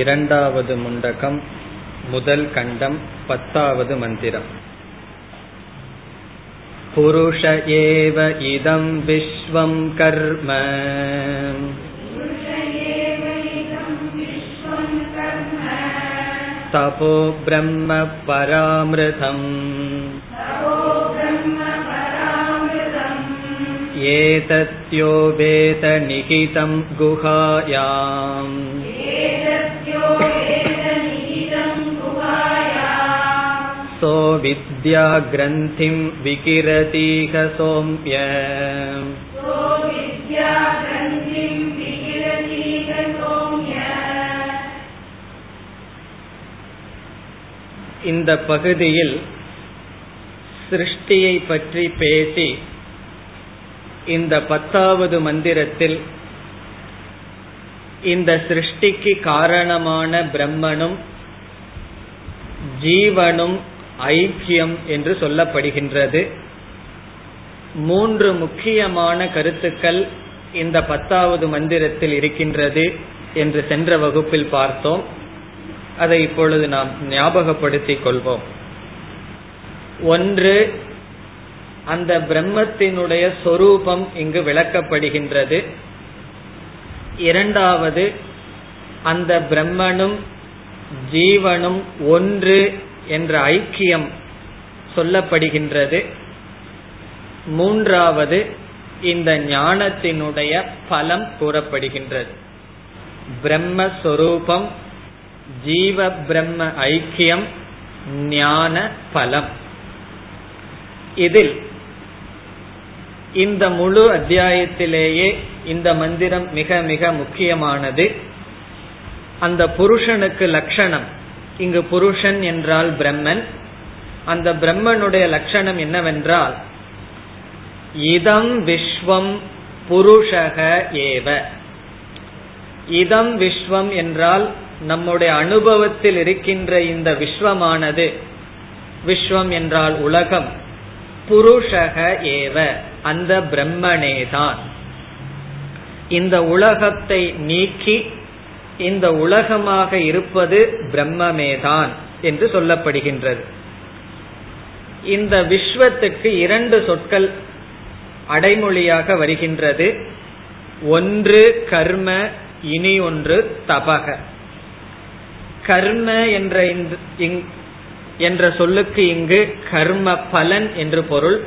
இரண்டாவது मुण्डकम् முதல் கண்டம் பத்தாவது मन्दिरम् पुरुष एव इदं विश्वं कर्म तपो ब्रह्म परामृतम् एतत्यो वेदनिहितं गुहायाम् सो विद्याग्रन्थिं विकिरतीह सौम्य இந்த பகுதியில் சிருஷ்டியை பற்றி பேசி இந்த பத்தாவது மந்திரத்தில் இந்த சிருஷ்டிக்கு காரணமான பிரம்மனும் ஜீவனும் ஐக்கியம் என்று சொல்லப்படுகின்றது. மூன்று முக்கியமான கருத்துக்கள் இந்த பத்தாவது மந்திரத்தில் இருக்கின்றது என்று சென்ற வகுப்பில் பார்த்தோம். அதை இப்பொழுது நாம் ஞாபகப்படுத்திக் கொள்வோம். ஒன்று அந்த பிரம்மத்தினுடைய சொரூபம் இங்கு விளக்கப்படுகின்றது. இரண்டாவது அந்த பிரம்மனும் ஜீவனும் ஒன்று என்ற ஐக்கியம் சொல்லப்படுகின்றது. மூன்றாவது இந்த ஞானத்தினுடைய பலம் கூறப்படுகின்றது. பிரம்மஸ்வரூபம் ஜீவ பிரம்ம ஐக்கியம் ஞான பலம். இதில் இந்த முழு அத்தியாயத்திலேயே இந்த மந்திரம் மிக மிக முக்கியமானது. அந்த புருஷனுக்கு லட்சணம். இங்கு புருஷன் என்றால் பிரம்மன். அந்த பிரம்மனுடைய லட்சணம் என்னவென்றால் இதம் விஸ்வம் புருஷக ஏவ. இதம் விஸ்வம் என்றால் நம்முடைய அனுபவத்தில் இருக்கின்ற இந்த விஸ்வமானது விஸ்வம் என்றால் உலகம். புருஷக ஏவ. அந்த பிரம்மனேதான். இந்த உலகத்தை நீக்கி இந்த உலகமாக இருப்பது பிரம்மமேதான் என்று சொல்லப்படுகின்றது. இந்த விஸ்வத்துக்கு இரண்டு சொற்கள் அடைமொழியாக வருகின்றது. ஒன்று கர்ம இனி ஒன்று தபக. கர்ம என்ற என்ற சொல்லுக்கு இங்கு கர்ம பலன் என்று பொருள்.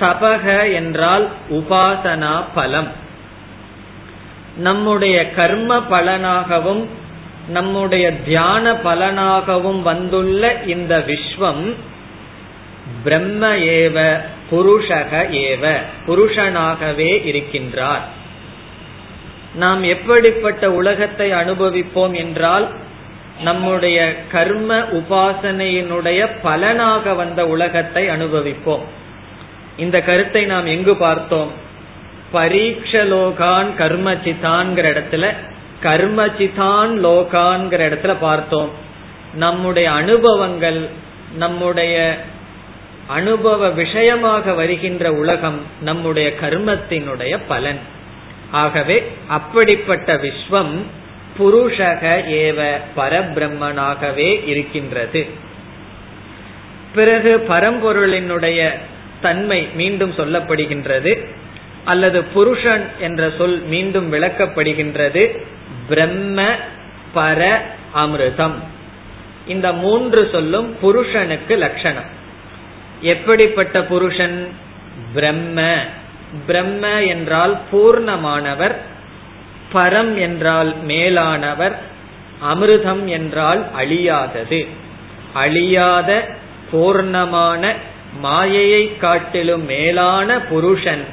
தபக என்றால் உபாசனா பலம். நம்முடைய கர்ம பலனாகவும் நம்முடைய தியான பலனாகவும் வந்துள்ள இந்த விஸ்வம் பிரம்ம ஏவ புருஷக ஏவ புருஷனாகவே இருக்கின்றார். நாம் எப்படிப்பட்ட உலகத்தை அனுபவிப்போம் என்றால் நம்முடைய கர்ம உபாசனையினுடைய பலனாக வந்த உலகத்தை அனுபவிப்போம். இந்த கருத்தை நாம் எங்கு பார்த்தோம்? பரீட்சலோகான் கர்மச்சிதான்கிற இடத்துல கர்மச்சிதான் லோகான்கிற இடத்துல பார்த்தோம். நம்முடைய அனுபவங்கள் நம்முடைய அனுபவ விஷயமாக வருகின்ற உலகம் நம்முடைய கர்மத்தினுடைய பலன். ஆகவே அப்படிப்பட்ட விஸ்வம் புருஷக ஏவ பரபிரம்மனாகவே இருக்கின்றது. பிறகு பரம்பொருளினுடைய தன்மை மீண்டும் சொல்லப்படுகின்றது. அல்லது புருஷன் என்ற சொல் மீண்டும் விளக்கப்படுகின்றது பிரம்ம பர அமிர்தம். இந்த மூன்று சொல்லும் புருஷனுக்கு லட்சணம். எப்படிப்பட்ட புருஷன்? பிரம்ம. பிரம்ம என்றால் பூர்ணமானவர் பரம் என்றால் மேலானவர் அமிர்தம் என்றால் அழியாதது. அழியாத பூர்ணமான மாயையை காட்டிலும் மேலான புருஷன்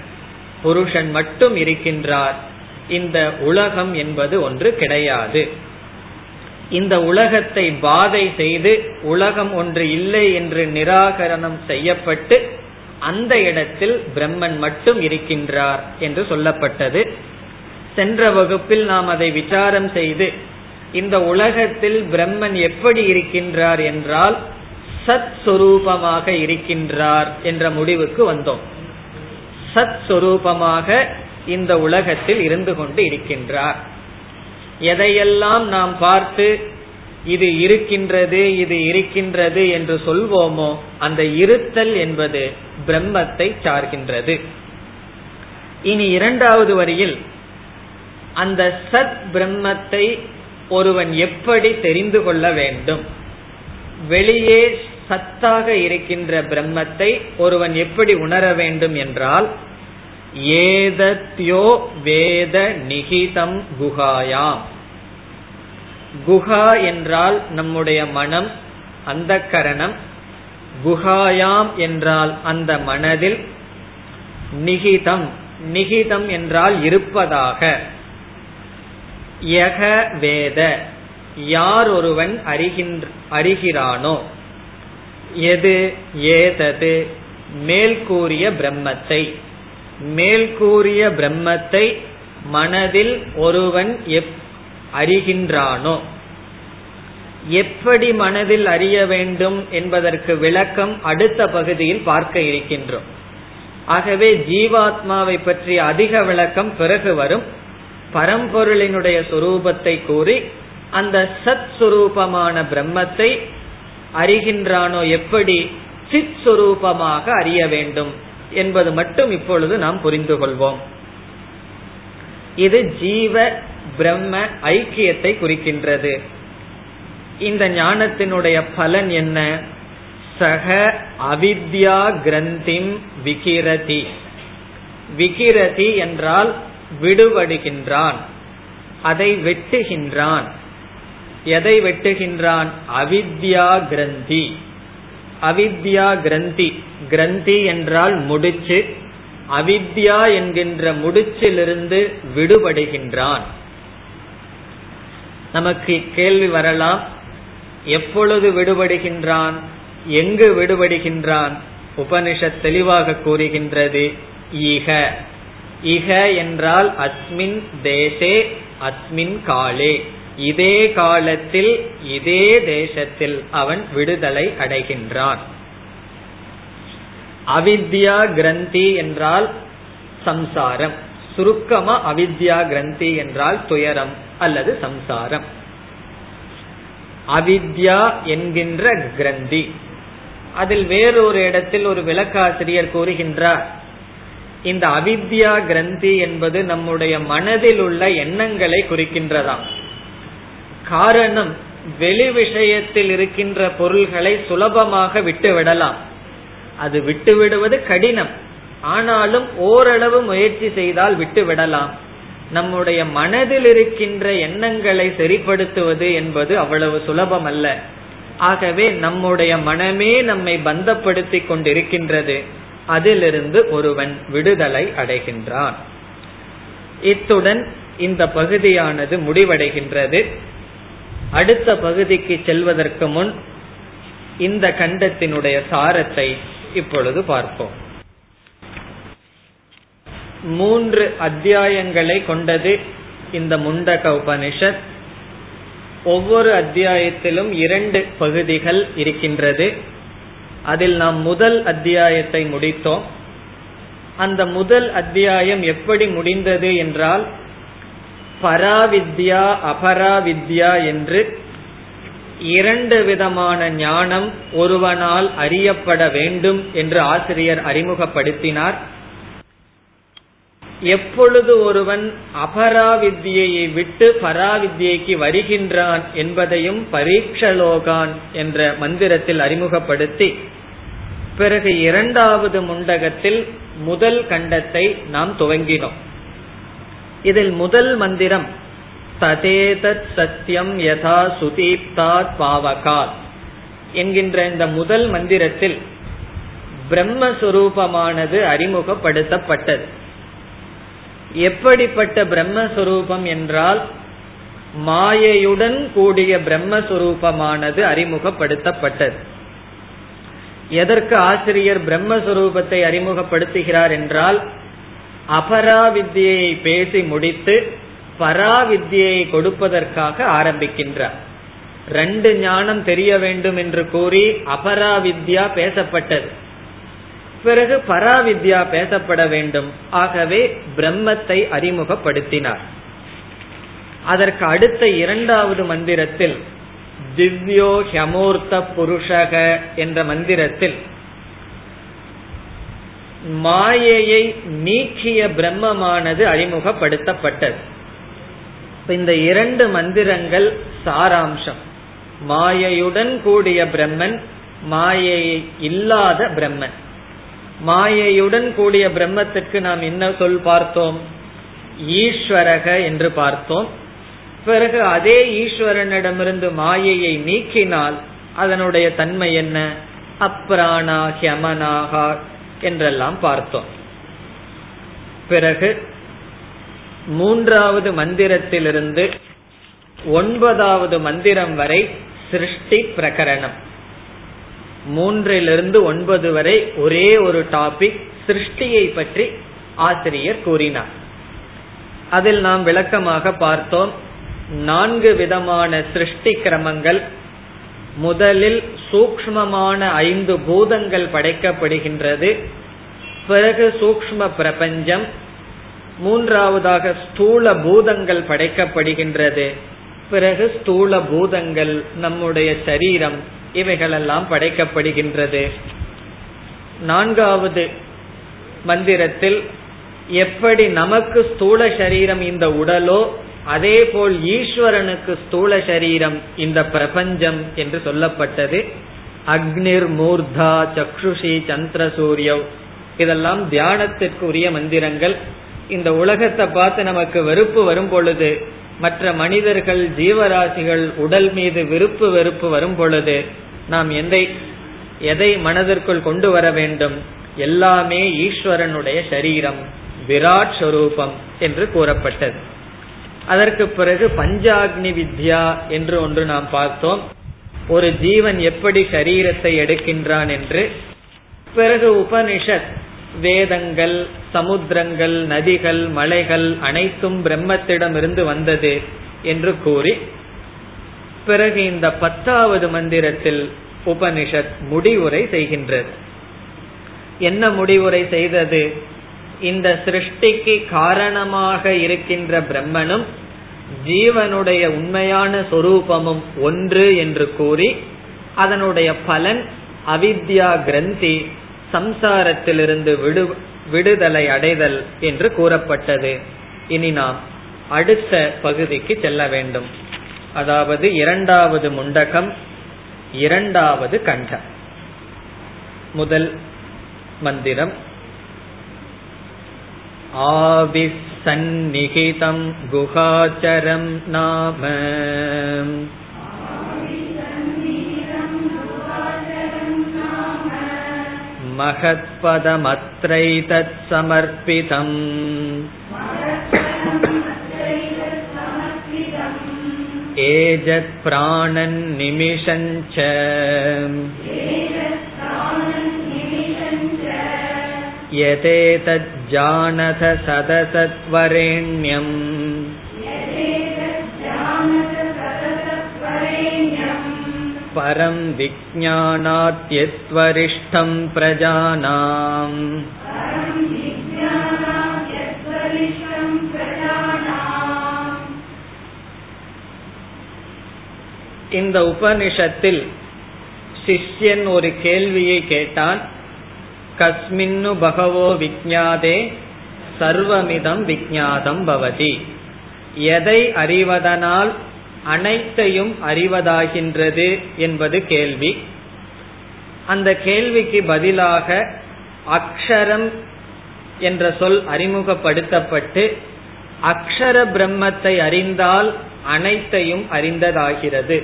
புருஷன் மட்டும் இருக்கின்றார். இந்த உலகம் என்பது ஒன்று கிடையாது. இந்த உலகத்தை பாதை செய்து உலகம் ஒன்று இல்லை என்று நிராகரணம் செய்யப்பட்டு அந்த இடத்தில் பிரம்மன் மட்டும் இருக்கின்றார் என்று சொல்லப்பட்டது. சென்ற வகுப்பில் நாம் அதை விசாரம் செய்து இந்த உலகத்தில் பிரம்மன் எப்படி இருக்கின்றார் என்றால் சத் சுரூபமாக இருக்கின்றார் என்ற முடிவுக்கு வந்தோம். சத் சுரூபமாக இந்த உலகத்தில் இருந்து கொண்டு இருக்கின்றார். எதையெல்லாம் நாம் பார்த்து இது இருக்கின்றது இது இருக்கின்றது என்று சொல்வோமோ அந்த இருத்தல் என்பது பிரம்மத்தை சார்கின்றது. இனி இரண்டாவது வரியில் அந்த சத் பிரம்மத்தை ஒருவன் எப்படி தெரிந்து கொள்ள வேண்டும்? வெளியே சத்தாக இருக்கின்ற பிரம்மத்தை ஒருவன் எப்படி உணர வேண்டும் என்றால் ஏதத்யோ வேத நிகிதம் குகாயாம் குஹா என்றால் நம்முடைய மனம் அந்த கரணம். குஹாயாம் என்றால் அந்த மனதில் நிகிதம். நிகிதம் என்றால் இருப்பதாக. யக வேத. யார் ஒருவன் அறிகின்ற அறிகிறானோ எது ஏதது? மேல்கூறிய பிரம்மத்தை. மேல் கூறிய பிரம்மத்தை மனதில் ஒருவன் எப் அறிகின்றானோ? எப்படி மனதில் அறிய வேண்டும் என்பதற்கு விளக்கம் அடுத்த பகுதியில் பார்க்க இருக்கின்றோம். ஆகவே ஜீவாத்மாவை பற்றி அதிக விளக்கம் பிறகு வரும். பரம்பொருளினுடைய சுரூபத்தை கூறி அந்த சத் சுரூபமான பிரம்மத்தை அறிகின்றானோ எப்படி சித் சுரூபமாக அறிய வேண்டும் என்பது மட்டும் இப்பொழுது நாம் புரிந்து கொள்வோம். இது ஜீவ பிரம்ம ஐக்கியத்தை குறிக்கின்றது. இந்த ஞானத்தினுடைய பலன் என்ன? சக அவித்யா கிரந்திம் விகிரதி. விகிரதி என்றால் விடுபடுகின்றான். அதை வெட்டுகின்றான். எதை வெட்டுகின்றான்? அவித்யா கிரந்தி. அவித்யா கிரந்தி. கிரந்தி என்றால் முடிச்சு. அவித்யா என்கின்ற முடிச்சிலிருந்து விடுபடுகின்றான். நமக்கு கேள்வி வரலாம். எப்பொழுது விடுபடுகின்றான்? எங்கு விடுபடுகின்றான்? உபனிஷத் தெளிவாக கூறுகின்றது ஈக. இக என்றால் அஸ்மின் தேசே அஸ்மின் காலே. இதே காலத்தில் இதே தேசத்தில் அவன் விடுதலை அடைகின்றான். அவித்யா கிரந்தி என்றால் சம்சாரம். சுருக்கமா அவித்யா கிரந்தி என்றால் துயரம் அல்லது சம்சாரம். அவித்யா என்கின்ற கிரந்தி. அதில் வேறொரு இடத்தில் ஒரு விளக்காசிரியர் கூறுகின்றார் இந்த அவித்யா கிரந்தி என்பது நம்முடைய மனதில் உள்ள எண்ணங்களை குறிக்கின்றதாம். காரணம் வெளி விஷயத்தில் இருக்கின்ற பொருள்களை சுலபமாக விட்டு விடலாம் அது விட்டு விடுவது கடினம். ஆனாலும் ஓரளவு முயற்சி செய்தால் விட்டு விடலாம் நம்முடைய மனதில் இருக்கின்ற எண்ணங்களை சரிப்படுத்துவது என்பது அவ்வளவு சுலபம் அல்ல ஆகவே நம்முடைய மனமே நம்மை பந்தப்படுத்தி கொண்டிருக்கின்றது. அதிலிருந்து ஒருவன் விடுதலை அடைகின்றான். இத்துடன் இந்த பகுதியானது முடிவடைகின்றது. அடுத்த பகுதிக்கு செல்வதற்கு முன் இந்த கண்டத்தினுடைய சாரத்தை இப்பொழுது பார்ப்போம். மூன்று அத்தியாயங்களை கொண்டது இந்த முண்டக உபனிஷத். ஒவ்வொரு அத்தியாயத்திலும் இரண்டு பகுதிகள் இருக்கின்றது. அதில் நாம் முதல் அத்தியாயத்தை முடித்தோம். அந்த முதல் அத்தியாயம் எப்படி முடிந்தது என்றால் பராவித்யா அபராவித்யா என்று இரண்டு விதமான ஞானம் ஒருவனால் அறியப்பட வேண்டும் என்று ஆசிரியர் அறிமுகப்படுத்தினார். எப்பொழுது ஒருவன் அபராவித்யை விட்டு பராவித்யைக்கு வருகின்றான் என்பதையும் பரீட்சலோகான் என்ற மந்திரத்தில் அறிமுகப்படுத்தி பிறகு இரண்டாவது முண்டகத்தில் முதல் கண்டத்தை நாம் துவங்கினோம். இதில் முதல் மந்திரம் ததேதத் சத்தியம் யதா சுதீப்தாத் பாவகாத் என்கின்ற இந்த முதல் மந்திரத்தில் பிரம்மஸ்வரூபமானது அறிமுகப்படுத்தப்பட்டது. எப்படிப்பட்ட பிரம்மஸ்வரூபம் என்றால் மாயையுடன் கூடிய பிரம்மஸ்வரூபமானது அறிமுகப்படுத்தப்பட்டது. எதற்கு ஆசிரியர் பிரம்மஸ்வரூபத்தை அறிமுகப்படுத்துகிறார் என்றால் அபராவித்யை பேசி முடித்து பராவித்யை கொடுப்பதற்காக ஆரம்பிக்கின்றார். ரெண்டு ஞானம் தெரிய வேண்டும் என்று கூறி அபராவித்யா பேசப்பட்டது. பிறகு பராவித்யா பேசப்பட வேண்டும். ஆகவே பிரம்மத்தை அறிமுகப்படுத்தினார். அதற்கு அடுத்த இரண்டாவது மந்திரத்தில் திவ்யோ ஹமூர்த்த புருஷக என்ற மந்திரத்தில் மாயையை நீக்கிய பிரம்மமானது அறிமுகப்படுத்தப்பட்டது. இந்த இரண்டு மந்திரங்கள் சாராம்சம். மாயையுடன் கூடிய பிரம்மன் மாயையை இல்லாத பிரம்மன். மாயையுடன் கூடிய பிரம்மத்திற்கு நாம் என்ன சொல் பார்த்தோம்? ஈஸ்வரக என்று பார்த்தோம். பிறகு அதே ஈஸ்வரனிடமிருந்து மாயையை நீக்கினால் அதனுடைய தன்மை என்ன? அப்ராணா ஹியமனாகா என்றெல்லாம் பார்த்தோம். பிறகு மூன்றாவது மந்திரத்திலிருந்து ஒன்பதாவது மந்திரம் வரை சிருஷ்டி பிரகரணம். மூன்றிலிருந்து ஒன்பது வரை ஒரே ஒரு டாபிக் சிருஷ்டியை பற்றி ஆசிரியர் கூறினார். அதில் நாம் விளக்கமாக பார்த்தோம் நான்கு விதமான சிருஷ்டி கிரமங்கள் முதலில் சூக்மமான ஐந்து பூதங்கள் படைக்கப்படுகின்றது. பிறகு சூக்ம பிரபஞ்சம் மூன்றாவதாக ஸ்தூல பூதங்கள் படைக்கப்படுகின்றது. பிறகு ஸ்தூல பூதங்கள் நம்முடைய சரீரம் இவைகளெல்லாம் படைக்கப்படுகின்றது. நான்காவது மந்திரத்தில் எப்படி நமக்கு ஸ்தூல சரீரம் இந்த உடலோ அதே போல் ஈஸ்வரனுக்கு ஸ்தூல சரீரம் இந்த பிரபஞ்சம் என்று சொல்லப்பட்டது. அக்னிர் மூர்தா சக்ஷுஷி சந்திர சூரியவ் இதெல்லாம் தியானத்திற்குரிய மந்திரங்கள். இந்த உலகத்தை பார்த்து நமக்கு வெறுப்பு வரும் பொழுது மற்ற மனிதர்கள் ஜீவராசிகள் உடல் மீது விருப்பு வெறுப்பு வரும் பொழுது நாம் எதை எதை மனதிற்குள் கொண்டு வர வேண்டும்? எல்லாமே ஈஸ்வரனுடைய சரீரம் விராட் ஸ்வரூபம் என்று கூறப்பட்டது. அதற்கு பிறகு பஞ்சாக்னி வித்யா என்று ஒன்று நாம் பார்த்தோம். ஒரு ஜீவன் எப்படி சரீரத்தை எடுக்கின்றான் என்று. பிறகு உபனிஷத் வேதங்கள் சமுத்திரங்கள் நதிகள் மலைகள் அனைத்தும் பிரம்மத்திடமிருந்து வந்தது என்று கூறி. பிறகு இந்த பத்தாவது மந்திரத்தில் உபனிஷத் முடிவுரை செய்கின்றது. என்ன முடிவுரை செய்தது? இந்த சிருஷ்டிக்கு காரணமாக இருக்கின்ற பிரம்மனும் ஜீவனுடைய உண்மையான சொரூபமும் ஒன்று என்று கூறி அதனுடைய பலன் அவித்யா கிரந்தி சம்சாரத்திலிருந்து விடு விடுதலை அடைதல் என்று கூறப்பட்டது. இனி நாம் அடுத்த பகுதிக்கு செல்ல வேண்டும். அதாவது இரண்டாவது முண்டகம் இரண்டாவது கண்டம். முதல் மந்திரம் आविसन्निहितं गुहाचरं नाम महत्पदमत्रैतत्समर्पितम् एजत्प्राणन्निमिषञ्च यतेतज्जानथ सदसत्वरेण्यम् परं विज्ञानात्यत्वरिष्ठं प्रजानाम् இந்த உபனிஷத்தில் சிஷ்யன் ஒரு கேள்வியை கேட்டான் கஸ்மின்னு பகவோ விஜாதே சர்வமிதம் விஜாதம் பவதி. எதை அறிவதனால் அனைத்தையும் அறிவதாகின்றது என்பது கேள்வி. அந்த கேள்விக்கு பதிலாக அக்ஷரம் என்ற சொல் அறிமுகப்படுத்தப்பட்டு அக்ஷர பிரம்மத்தை அறிந்தால் அனைத்தையும் அறிந்ததாகிறது.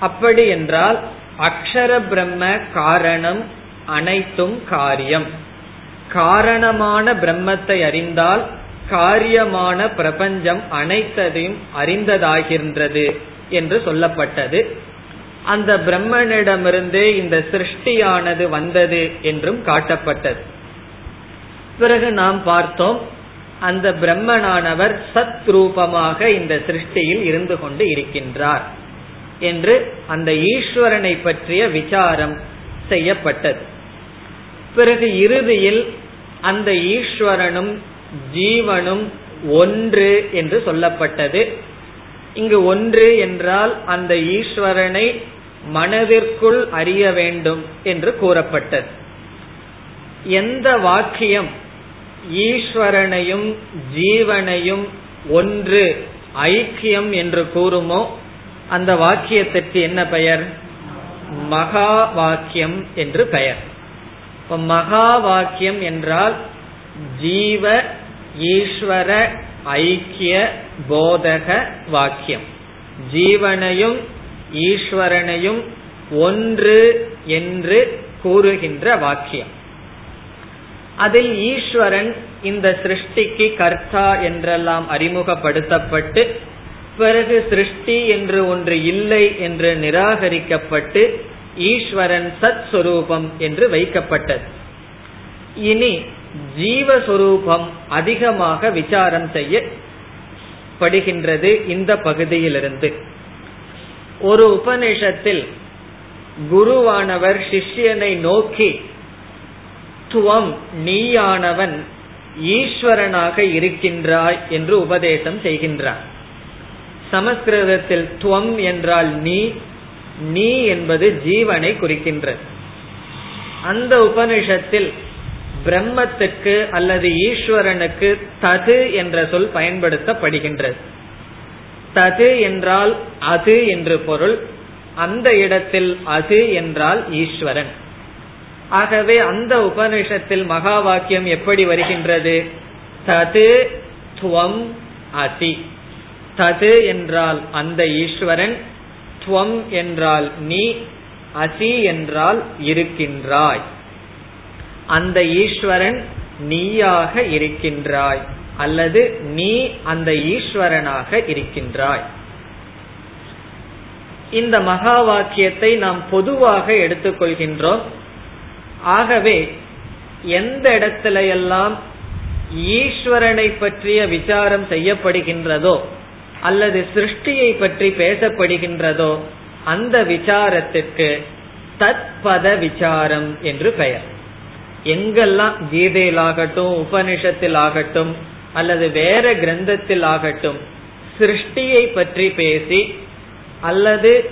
அப்படி என்றால் அக்ஷர பிரம்ம காரணம் அனைத்தும் காரியம். காரணமான பிரம்மத்தை அறிந்தால் காரியமான பிரபஞ்சம் அனைத்தையும் அறிந்ததாகின்றது என்று சொல்லப்பட்டது. அந்த பிரம்மனிடமிருந்தே இந்த சிருஷ்டியானது வந்தது என்றும் காட்டப்பட்டது. பிறகு நாம் பார்த்தோம் அந்த பிரம்மனானவர் சத் ரூபமாக இந்த சிருஷ்டியில் இருந்து கொண்டு இருக்கின்றார் என்று அந்த ஈஸ்வரனை பற்றிய விசாரம் செய்யப்பட்டது. பிறகு இறுதியில் அந்த ஈஸ்வரனும் ஜீவனும் ஒன்று என்று சொல்லப்பட்டது. இங்கு ஒன்று என்றால் அந்த ஈஸ்வரனை மனதிற்குள் அறிய வேண்டும் என்று கூறப்பட்டது. எந்த வாக்கியம் ஈஸ்வரனையும் ஜீவனையும் ஒன்று ஐக்கியம் என்று கூறுமோ அந்த வாக்கியத்திற்கு என்ன பெயர்? மகா வாக்கியம் என்று பெயர். இப்ப மகா வாக்கியம் என்றால் ஜீவ ஈஸ்வர ஐக்கிய போதக வாக்கியம். ஜீவனையும் ஈஸ்வரனையும் ஒன்று என்று கூறுகின்ற வாக்கியம். அதில் ஈஸ்வரன் இந்த சிருஷ்டிக்கு கர்த்தா என்றெல்லாம் அறிமுகப்படுத்தப்பட்டு பிறகு சிருஷ்டி என்று ஒன்று இல்லை என்று நிராகரிக்கப்பட்டு ஈஸ்வரன் சத் சுரூபம் என்று வைக்கப்பட்டது. இனி ஜீவஸ்வரூபம் அதிகமாக விசாரம் செய்யப்படுகின்றது இந்த பகுதியிலிருந்து. ஒரு உபநிஷத்தில் குருவானவர் சிஷ்யனை நோக்கி துவம் நீயானவன் ஈஸ்வரனாக இருக்கின்றாய் என்று உபதேசம் செய்கின்றார். சமஸ்கிருதத்தில் துவம் என்றால் நீ நீ என்பது ஜீவனை குறிக்கின்றது அந்த உபனிஷத்தில் பிரம்மத்துக்கு அல்லது ஈஸ்வரனுக்கு தது என்ற சொல் பயன்படுத்தப்படுகின்றது. தது என்றால் அது என்று பொருள் அந்த இடத்தில் அது என்றால் ஈஸ்வரன். ஆகவே அந்த உபனிஷத்தில் மகா வாக்கியம் எப்படி வருகின்றது? தது துவம் அசி தது என்றால் அந்த ஈஸ்வரன் துவம் என்றால் நீ அசி என்றால் இருக்கின்றாய். அந்த ஈஸ்வரன் நீயாக இருக்கின்றாய் அல்லது நீ அந்த ஈஸ்வரனாக இருக்கின்றாய். இந்த மகா வாக்கியத்தை நாம் பொதுவாக எடுத்துக்கொள்கின்றோம். ஆகவே எந்த இடத்துல எல்லாம் ஈஸ்வரனை பற்றிய விசாரம் செய்யப்படுகின்றதோ அல்லது சிருஷ்டியை பற்றி பேசப்படுகின்றதோ அந்த விசாரத்திற்கு தத்பத விசாரம் என்று பெயர். எங்கெல்லாம் கீதையில் ஆகட்டும் உபனிஷத்தில் ஆகட்டும் அல்லது வேற கிரந்தத்தில் ஆகட்டும் சிருஷ்டியை பற்றி பேசி அல்லது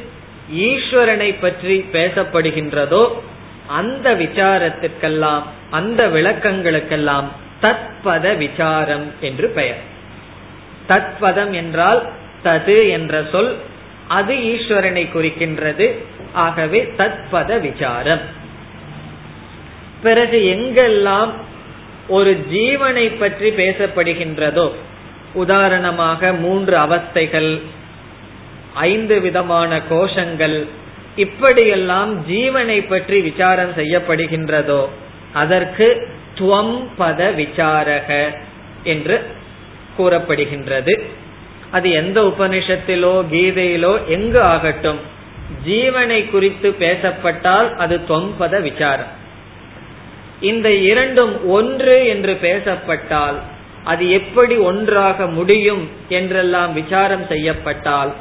ஈஸ்வரனை பற்றி பேசப்படுகின்றதோ அந்த விசாரத்திற்கெல்லாம் அந்த விளக்கங்களுக்கெல்லாம் தத்பத விசாரம் என்று பெயர். தத்பதம் என்றால் தது என்ற சொல் அது ஈஸ்வரனை குறிக்கின்றது. ஆகவே தத்பத விசாரம். பிறகு எங்கெல்லாம் ஒரு ஜீவனை பற்றி பேசப்படுகின்றதோ உதாரணமாக மூன்று அவஸ்தைகள் ஐந்து விதமான கோஷங்கள் இப்படியெல்லாம் ஜீவனை பற்றி விசாரம் செய்யப்படுகின்றதோ அதற்கு துவம் பத விசாரக என்று கூறப்படுகின்றது. அது எந்த உபனிஷத்திலோ கீதையிலோ எங்கு ஆகட்டும் ஜீவனை குறித்து பேசப்பட்டால் அது தொம்பத விசாரம். இந்த இரண்டும் ஒன்று என்று பேசப்பட்டால் அது எப்படி ஒன்றாக முடியும் என்றெல்லாம் விசாரம் செய்யப்பட்டால்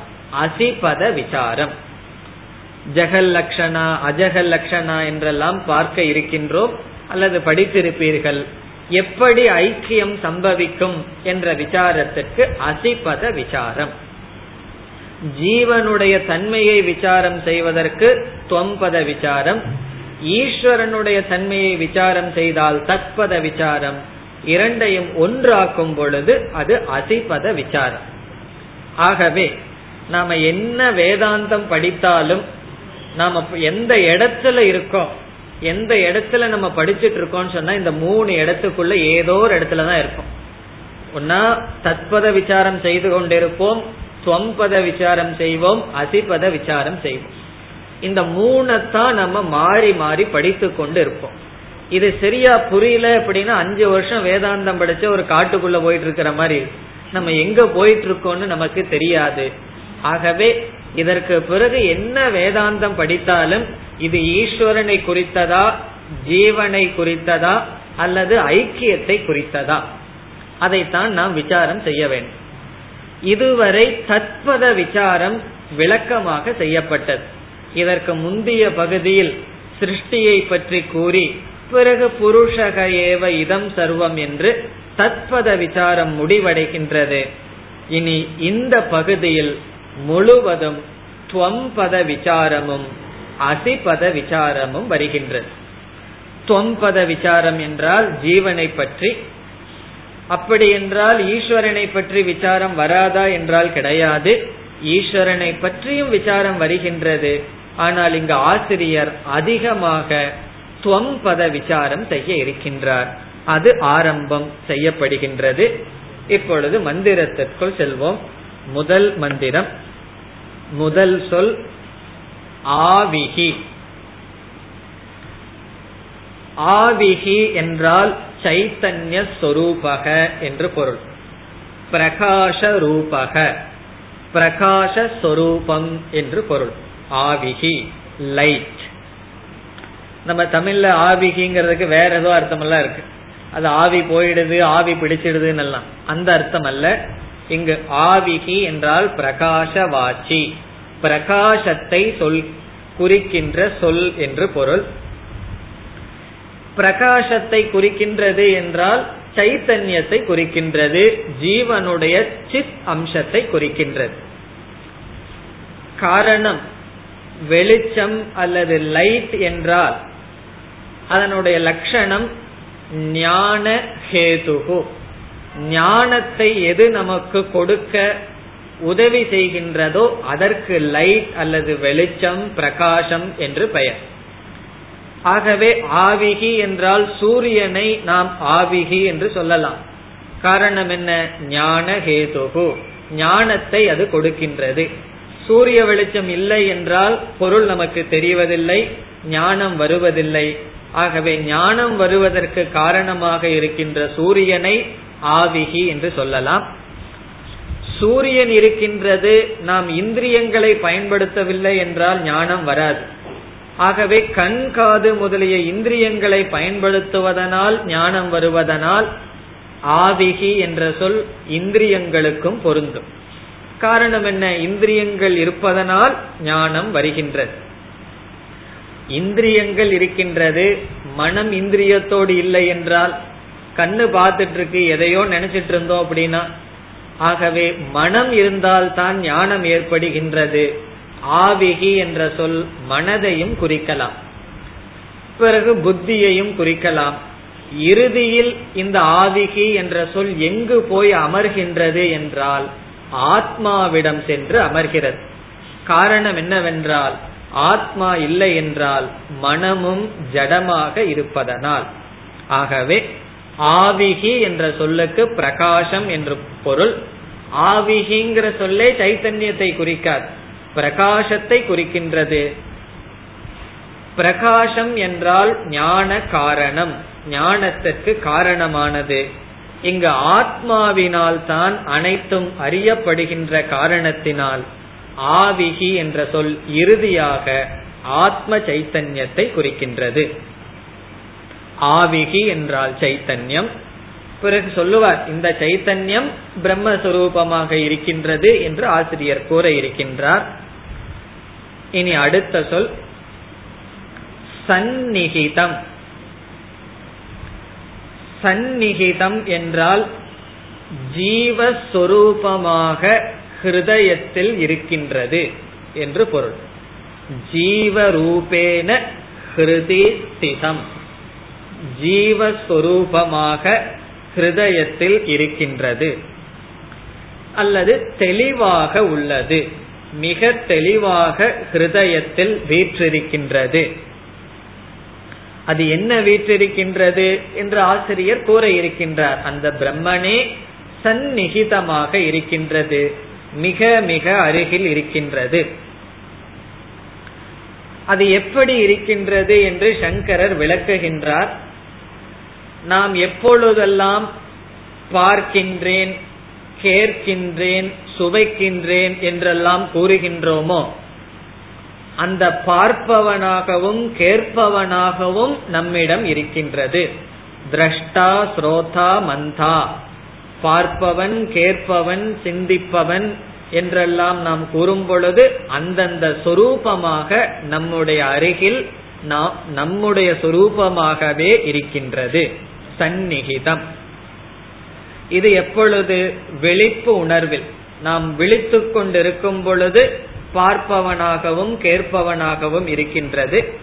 அசிபத விசாரம். ஜெகல் லக்ஷணா அஜகல் லக்ஷணா என்றெல்லாம் பார்க்க இருக்கின்றோம் அல்லது படித்திருப்பீர்கள். எப்படி ஐக்கியம் சம்பவிக்கும் என்ற விசாரத்துக்கு அசிபத விசாரம். ஜீவனுடைய தன்மையை விசாரம் செய்வதற்கு தொம்பத விசாரம். ஈஸ்வரனுடைய தன்மையை விசாரம் செய்தால் தத்பத விசாரம். இரண்டையும் ஒன்றாக்கும் பொழுது அது அசிபத விசாரம். ஆகவே நாம என்ன வேதாந்தம் படித்தாலும் நாம எந்த இடத்துல இருக்கோம் எந்த இடத்துல நம்ம படிச்சுட்டு இருக்கோம்னு சொன்னா இந்த மூணு இடத்துக்குள்ள ஏதோ ஒரு இடத்துல தான் இருக்கும் ஒன்னா தத்பத விசாரம் செய்து கொண்டிருப்போம் ஸ்வம்பத விசாரம் செய்வோம் அசிபத விசாரம் செய்வோம். இந்த மூணைத்தான் நம்ம மாறி மாறி படித்து கொண்டு இருப்போம் இது சரியா புரியல அப்படின்னா அஞ்சு வருஷம் வேதாந்தம் படிச்ச ஒரு காட்டுக்குள்ள போயிட்டு இருக்கிற மாதிரி நம்ம எங்க போயிட்டு இருக்கோம்னு நமக்கு தெரியாது. ஆகவே இதற்கு பிறகு என்ன வேதாந்தம் படித்தாலும் இது ஈஸ்வரனை குறித்ததா ஜீவனை குறித்ததா அல்லது ஐக்கியத்தை குறித்ததா? அதைத்தான் நாம் விசாரம் செய்ய வேண்டும். இதுவரை தத்பத விசாரம் விளக்கமாக செய்யப்பட்டது. இதற்கு முந்தைய பகுதியில் சிருஷ்டியை பற்றி கூறி பிறகு புருஷக ஏவ இதம் சர்வம் என்று தத்பத விசாரம் முடிவடைகின்றது. இனி இந்த பகுதியில் முழுவதும் துவம்பத விசாரமும் அசிபத விசாரமும் வருகின்றது. துவம்பத விசாரம் என்றால் ஜீவனை பற்றி அப்படி என்றால் ஈஸ்வரனை பற்றி விசாரம் வராதா என்றால் கிடையாது. ஈஸ்வரனை பற்றியும் விசாரம் வருகின்றது. ஆனால் இங்கு ஆசிரியர் அதிகமாக துவம்பத விசாரம் செய்ய இருக்கின்றார். அது ஆரம்பம் செய்யப்படுகின்றது. இப்பொழுது மந்திரத்திற்குள் செல்வோம். முதல் மந்திரம் முதல் சொல் ஆவிகி ஆவிகி என்றால் சைத்தன்ய சொரூபக என்று பொருள். பிரகாஷ ரூபக. பிரகாஷ சொரூபம் என்று பொருள். ஆவிகி லைட். நம்ம தமிழ்ல ஆவிகிங்கிறதுக்கு வேற ஏதோ அர்த்தம் எல்லாம் இருக்கு. அது ஆவி போயிடுது ஆவி பிடிச்சிடுதுன்னு எல்லாம் அந்த அர்த்தம் அல்ல இங்கு ஆவிகி என்றால் பிரகாசவாச்சி. பிரகாசத்தை சொல் குறிக்கின்ற சொல் என்று பொருள். பிரகாசத்தை குறிக்கின்றது என்றால் சைத்தன்யத்தை குறிக்கின்றது ஜீவனுடைய சித் அம்சத்தை குறிக்கின்றது. காரணம் வெளிச்சம் அல்லது லைட் என்றால் அதனுடைய லட்சணம் ஞான ஹேதுகு. ஞானத்தை எது நமக்கு கொடுக்க உதவி செய்கின்றதோ அதற்கு லைட் அல்லது வெளிச்சம் பிரகாசம் என்று பெயர். ஆகவே ஆவிகி என்றால் சூரியனை நாம் ஆவிகி என்று சொல்லலாம். காரணம் என்ன? ஞான ஹேதுகு. ஞானத்தை அது கொடுக்கின்றது. சூரிய வெளிச்சம் இல்லை என்றால் பொருள் நமக்கு தெரிவதில்லை ஞானம் வருவதில்லை. ஆகவே ஞானம் வருவதற்கு காரணமாக இருக்கின்ற சூரியனை ஆவிகி என்று சொல்லலாம். சூரியன் இருக்கின்றது நாம் இந்திரியங்களை பயன்படுத்தவில்லை என்றால் ஞானம் வராது. ஆகவே கண் காது முதலிய இந்திரியங்களை பயன்படுத்துவதனால் ஞானம் வருவதனால் ஆவிகி என்ற சொல் இந்திரியங்களுக்கும் பொருந்தும். காரணம் என்ன? இந்திரியங்கள் இருப்பதனால் ஞானம் வருகின்றது. இந்திரியங்கள் இருக்கின்றது மனம் இந்திரியத்தோடு இல்லை என்றால் கண்ணு பார்த்துட்டு இருக்கு எதையோ நினைச்சிட்டு இருந்தோம் அப்படின்னா ஆகவே மனம் இருந்தால்தான் ஞானம் ஏற்படுகின்றது. ஆவிகி என்ற சொல் மனதையும் குறிக்கலாம். பிறகு புத்தியையும் குறிக்கலாம். இறுதியில் இந்த ஆவிகி என்ற சொல் எங்கு போய் அமர்கின்றது என்றால் ஆத்மாவிடம் சென்று அமர்கிறது. காரணம் என்னவென்றால் ஆத்மா இல்லை என்றால் மனமும் ஜடமாக இருப்பதனால். ஆகவே ஆவிகி என்ற சொல்லுக்கு பிரகாசம் என்று பொருள். ஆவிகிங்கிற சொல்லே சைத்தன்யத்தை குறிக்காது. பிரகாசத்தை குறிக்கின்றது. பிரகாசம் என்றால் ஞான காரணம். ஞானத்திற்கு காரணமானது. இங்கு ஆத்மாவினால் தான் அனைத்தும் அறியப்படுகின்ற காரணத்தினால் ஆவிகி என்ற சொல் இறுதியாக ஆத்ம சைத்தன்யத்தை குறிக்கின்றது. ஆவிகி என்றால் சைத்தன்யம். பிறகு சொல்லுவார் இந்த சைத்தன்யம் பிரம்மஸ்வரூபமாக இருக்கின்றது என்று ஆசிரியர் கூற இருக்கின்றார். இனி அடுத்த சொல் சந்நிகிதம். சந்நிகிதம் என்றால் ஜீவஸ்வரூபமாக ஹிருதயத்தில் இருக்கின்றது என்று பொருள். ஜீவரூபேன ஹிருதி ஸ்திதம் ஜீவஸ்வரூபமாக ஹிருதயத்தில் இருக்கின்றது. அல்லது தெளிவாக உள்ளது. மிக தெளிவாக ஹிருதயத்தில் வீற்றிருக்கின்றது. அது என்ன வீற்றிருக்கின்றது என்று ஆசிரியர் கூற இருக்கின்றார். அந்த பிரம்மனே சந்நிகிதமாக இருக்கின்றது. மிக மிக அருகில் இருக்கின்றது. அது எப்படி இருக்கின்றது என்று சங்கரர் விளக்குகின்றார். நாம் எப்பொழுதெல்லாம் பார்க்கின்றேன் கேட்கின்றேன் சுவைக்கின்றேன் என்றெல்லாம் கூறுகின்றோமோ அந்த பார்ப்பவனாகவும் கேட்பவனாகவும் நம்மிடம் இருக்கின்றது. திரஷ்டா ஸ்ரோதா மந்தா. பார்ப்பவன் கேட்பவன் சிந்திப்பவன் என்றெல்லாம் நாம் கூறும் பொழுது அந்தந்த சொரூபமாக நம்முடைய அருகில் நாம் நம்முடைய சொரூபமாகவே இருக்கின்றது. சந்நிகிதம். இது எப்பொழுது விழிப்பு உணர்வில். நாம் விழித்து கொண்டிருக்கும் பொழுது பார்ப்பவனாகவும் கேட்பவனாகவும் இருக்கின்றது.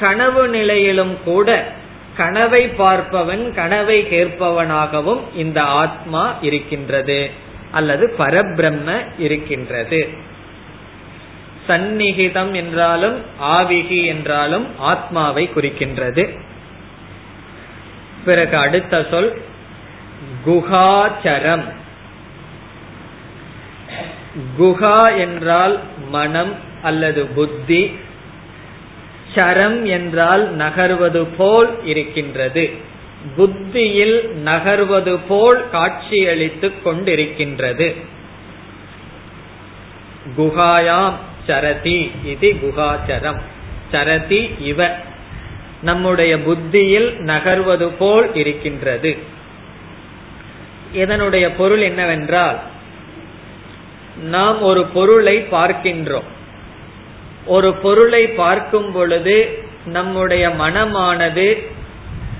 கனவு நிலையிலும் கூட கனவை பார்ப்பவன் கனவை கேட்பவனாகவும் இந்த ஆத்மா இருக்கின்றது அல்லது பரபிரம்ம இருக்கின்றது. சந்நிகிதம் என்றாலும் ஆவிகி என்றாலும் ஆத்மாவை குறிக்கின்றது. பிறகு அடுத்த சொல் குகாச்சரம் குஹா என்றால் மனம் அல்லது புத்தி சரம் என்றால் நகர்வது போல் இருக்கின்றது. புத்தியில் நகர்வது போல் காட்சியளித்துக் கொண்டிருக்கின்றது. குஹாயாம் சரதி இது குகாச்சரம் சரதி இவ. நம்முடைய புத்தியில் நகர்வது போல் இருக்கின்றது. இதனுடைய பொருள் என்னவென்றால் நாம் ஒரு பொருளை பார்க்கின்றோம். ஒரு பொருளை பார்க்கும் பொழுது நம்முடைய மனமானது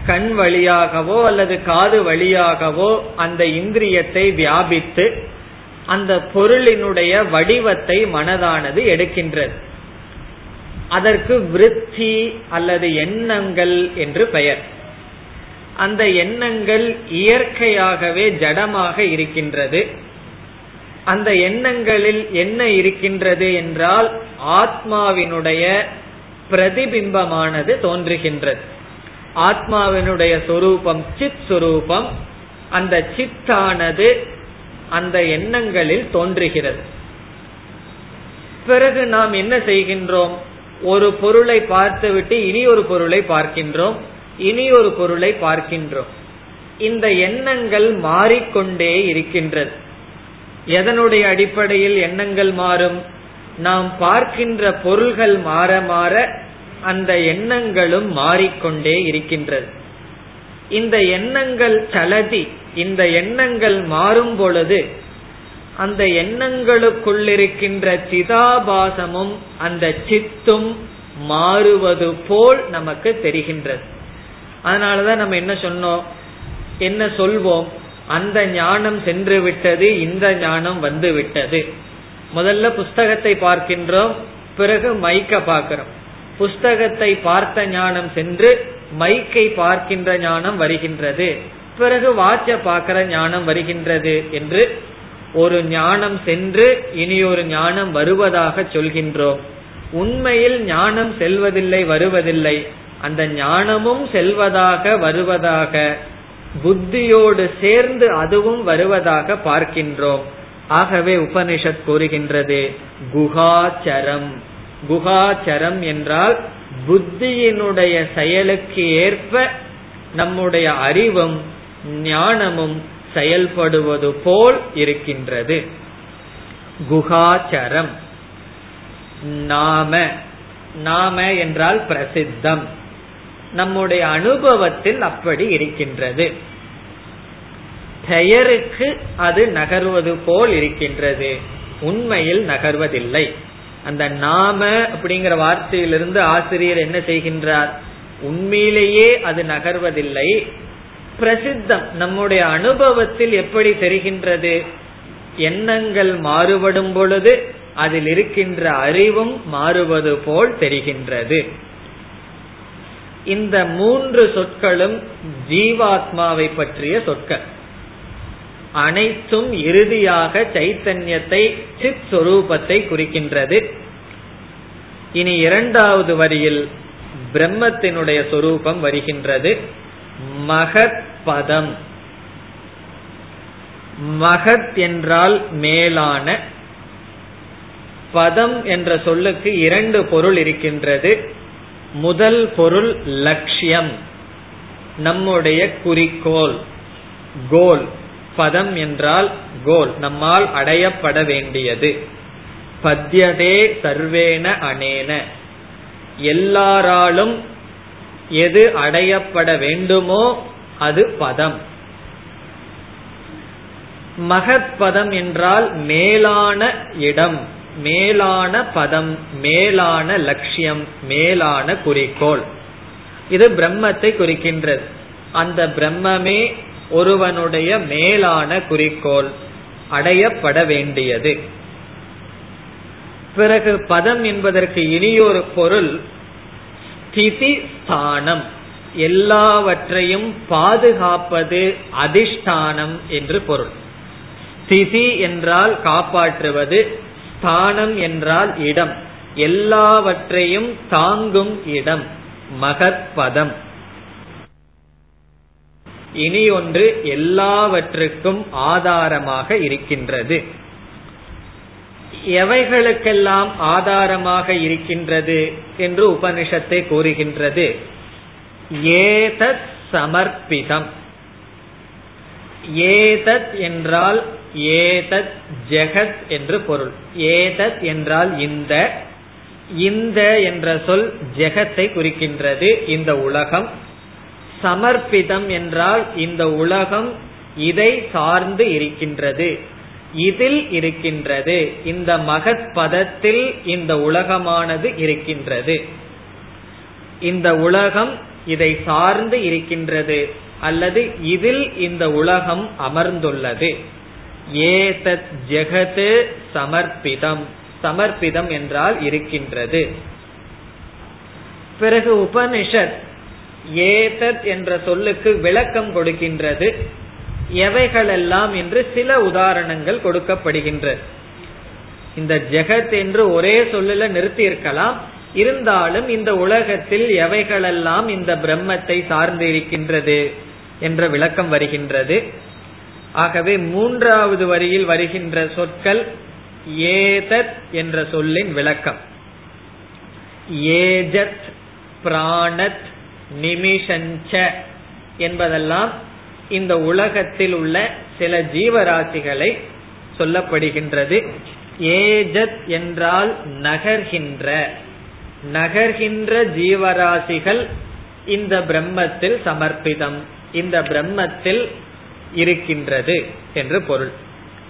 கண் வழியாகவோ அல்லது காது வழியாகவோ அந்த இந்திரியத்தை வியாபித்து அந்த பொருளினுடைய வடிவத்தை மனதானது எடுக்கின்றது. அதற்கு விருத்தி அல்லது எண்ணங்கள் என்று பெயர். அந்த எண்ணங்கள் இயற்கையாகவே ஜடமாக இருக்கின்றது. அந்த எண்ணங்களில் என்ன இருக்கின்றது என்றால் ஆத்மாவினுடைய பிரதிபிம்பமானது தோன்றுகின்றது. ஆத்மாவினுடைய சொரூபம் சித் சொரூபம் அந்த சித்தானது அந்த எண்ணங்களில் தோன்றுகிறது. பிறகு நாம் என்ன செய்கின்றோம்? ஒரு பொருளை பார்த்துவிட்டு இனி ஒரு பொருளை பார்க்கின்றோம் இனி ஒரு பொருளை பார்க்கின்றோம். இந்த எண்ணங்கள் மாறிக்கொண்டே இருக்கின்றது. எதனுடைய அடிப்படையில் எண்ணங்கள் மாறும்? நாம் பார்க்கின்ற பொருள்கள் மாற மாற அந்த எண்ணங்களும் மாறிக்கொண்டே இருக்கின்றது. இந்த எண்ணங்கள் சலதி இந்த எண்ணங்கள் மாறும் பொழுது அந்த எண்ணங்களுக்குள்ளிருக்கின்ற சிதாபாசமும் அந்த சித்தும் மாறுவது போல் நமக்கு தெரிகின்றது. அதனாலதான் நம்ம என்ன சொன்னோம்? என்ன சொல்வோம்? அந்த ஞானம் சென்று விட்டது இந்த ஞானம் வந்து விட்டது முதல்ல புஸ்தகத்தை பார்க்கின்றோம் பிறகு மைக்க பார்க்கிறோம். புஸ்தகத்தை பார்த்த ஞானம் சென்று மைக்கை பார்க்கின்ற ஞானம் வருகின்றது. பிறகு வாட்ச பார்க்கிற ஞானம் வருகின்றது என்று ஒரு ஞானம் சென்று இனி ஒரு ஞானம் வருவதாக சொல்கின்றோம். உண்மையில் ஞானம் செல்வதில்லை வருவதில்லை. அந்த ஞானமும் செல்வதாக வருவதாக புத்தியோடு சேர்ந்து அதுவும் வருவதாக பார்க்கின்றோம். ஆகவே உபனிஷத் கூறுகின்றது குகாச்சரம் குகாச்சரம் என்றால் புத்தியினுடைய செயலுக்கு ஏற்ப நம்முடைய அறிவும் ஞானமும் செயல்படுவது போல் இருக்கின்றது. குகாச்சரம் நாம. நாம என்றால் பிரசித்தம். நம்முடைய அனுபவத்தில் அப்படி இருக்கின்றது. பெயருக்கு அது நகர்வது போல் இருக்கின்றது. உண்மையில் நகர்வதில்லை. அந்த நாம அப்படிங்கிற வார்த்தையிலிருந்து ஆசிரியர் என்ன செய்கின்றார்? உண்மையிலேயே அது நகர்வதில்லை. பிரசித்தம். நம்முடைய அனுபவத்தில் எப்படி தெரிகின்றது? எண்ணங்கள் மாறுபடும் பொழுது அதில் இருக்கின்ற அறிவும் மாறுவது போல் தெரிகின்றது. இந்த மூன்று சொற்களும் ஜீவாத்மாவை பற்றிய சொற்கள். அனைத்தும் இறுதியாக சைத்தன்யத்தை சித் சொரூபத்தை குறிக்கின்றது. இனி இரண்டாவது வரியில் பிரம்மத்தினுடைய சொரூபம் வருகின்றது. மகத் பதம் மகத் என்றால் மேலான. பதம் என்ற சொல்லுக்கு இரண்டு பொருள் இருக்கின்றது. முதல் பொருள் லட்சியம் நம்முடைய குறிக்கோள் கோல். பதம் என்றால் கோல் நம்மால் அடையப்பட வேண்டியது. பத்தியதே சர்வேன அனேன. எல்லாராலும் எது அடையப்பட வேண்டுமோ அது பதம். மகத் பதம் என்றால் மேலான இடம் மேலான பதம் மேலான லட்சியம் மேலான குறிக்கோள். இது பிரம்மத்தை குறிக்கின்றது. அந்த பிரம்மமே ஒருவனுடைய மேலான குறிக்கோள் அடையப்பட வேண்டியது. பிறகு பதம் என்பதற்கு இனியொரு பொருள் ஸ்திதி ஸ்தானம். எல்லாவற்றையும் பாதுகாப்பது அதிஷ்டானம் என்று பொருள். ஸ்திதி என்றால் காப்பாற்றுவது ஸ்தானம் என்றால் இடம். எல்லாவற்றையும் தாங்கும் இடம் மகற்பதம் இனி ஒன்று எல்லாவற்றுக்கும் ஆதாரமாக இருக்கின்றது. எவைகளுக்கெல்லாம் ஆதாரமாக இருக்கின்றது என்று உபனிஷத்தை கூறுகின்றது. ஏதத் சமர்ப்பிதம். ஏதத் என்றால் ஏதத் ஜெகத் என்று பொருள். ஏதத் என்றால் இந்த. இந்த என்ற சொல் ஜெகத்தை குறிக்கின்றது இந்த உலகம். சமர்ப்பிதம் என்றால் இந்த உலகம் இதை சார்ந்து இருக்கின்றது. இதில் இருக்கின்றது. இந்த மகத் பதத்தில் இந்த உலகமானது இருக்கின்றது. இந்த உலகம் இதை சார்ந்து இருக்கின்றது அல்லது இதில் இந்த உலகம் அமர்ந்துள்ளது. ஏதத் ஜெகது சமர்ப்பிதம். சமர்ப்பிதம் என்றால் இருக்கின்றது. பிறகு உபனிஷத் ஏதத் என்ற சொல்லுக்கு விளக்கம் கொடுக்கின்றது. எவைகளெல்லாம் என்று சில உதாரணங்கள் கொடுக்கப்படுகின்றது இந்த ஜெகத் என்று ஒரே சொல்லுல நிறுத்தி இருக்கலாம் இருந்தாலும் இந்த உலகத்தில் எவைகளெல்லாம் இந்த பிரம்மத்தை சார்ந்து இருக்கின்றது என்ற விளக்கம் வருகின்றது. ஆகவே மூன்றாவது வரியில் வருகின்ற சொற்கள் ஏதத் என்ற சொல்லின் விளக்கம். ஏஜத் பிராணத் நிமிஷஞ்ச என்பதெல்லாம் இந்த உலகத்தில் உள்ள சில ஜீவராசிகளை சொல்லப்படுகின்றது. ஏஜத் என்றால் நகர்கின்ற. நகர்கின்ற ஜீவராசிகள் இந்த பிரம்மத்தில் சமர்ப்பிதம். இந்த பிரம்மத்தில் இருக்கின்றது என்று பொருள்.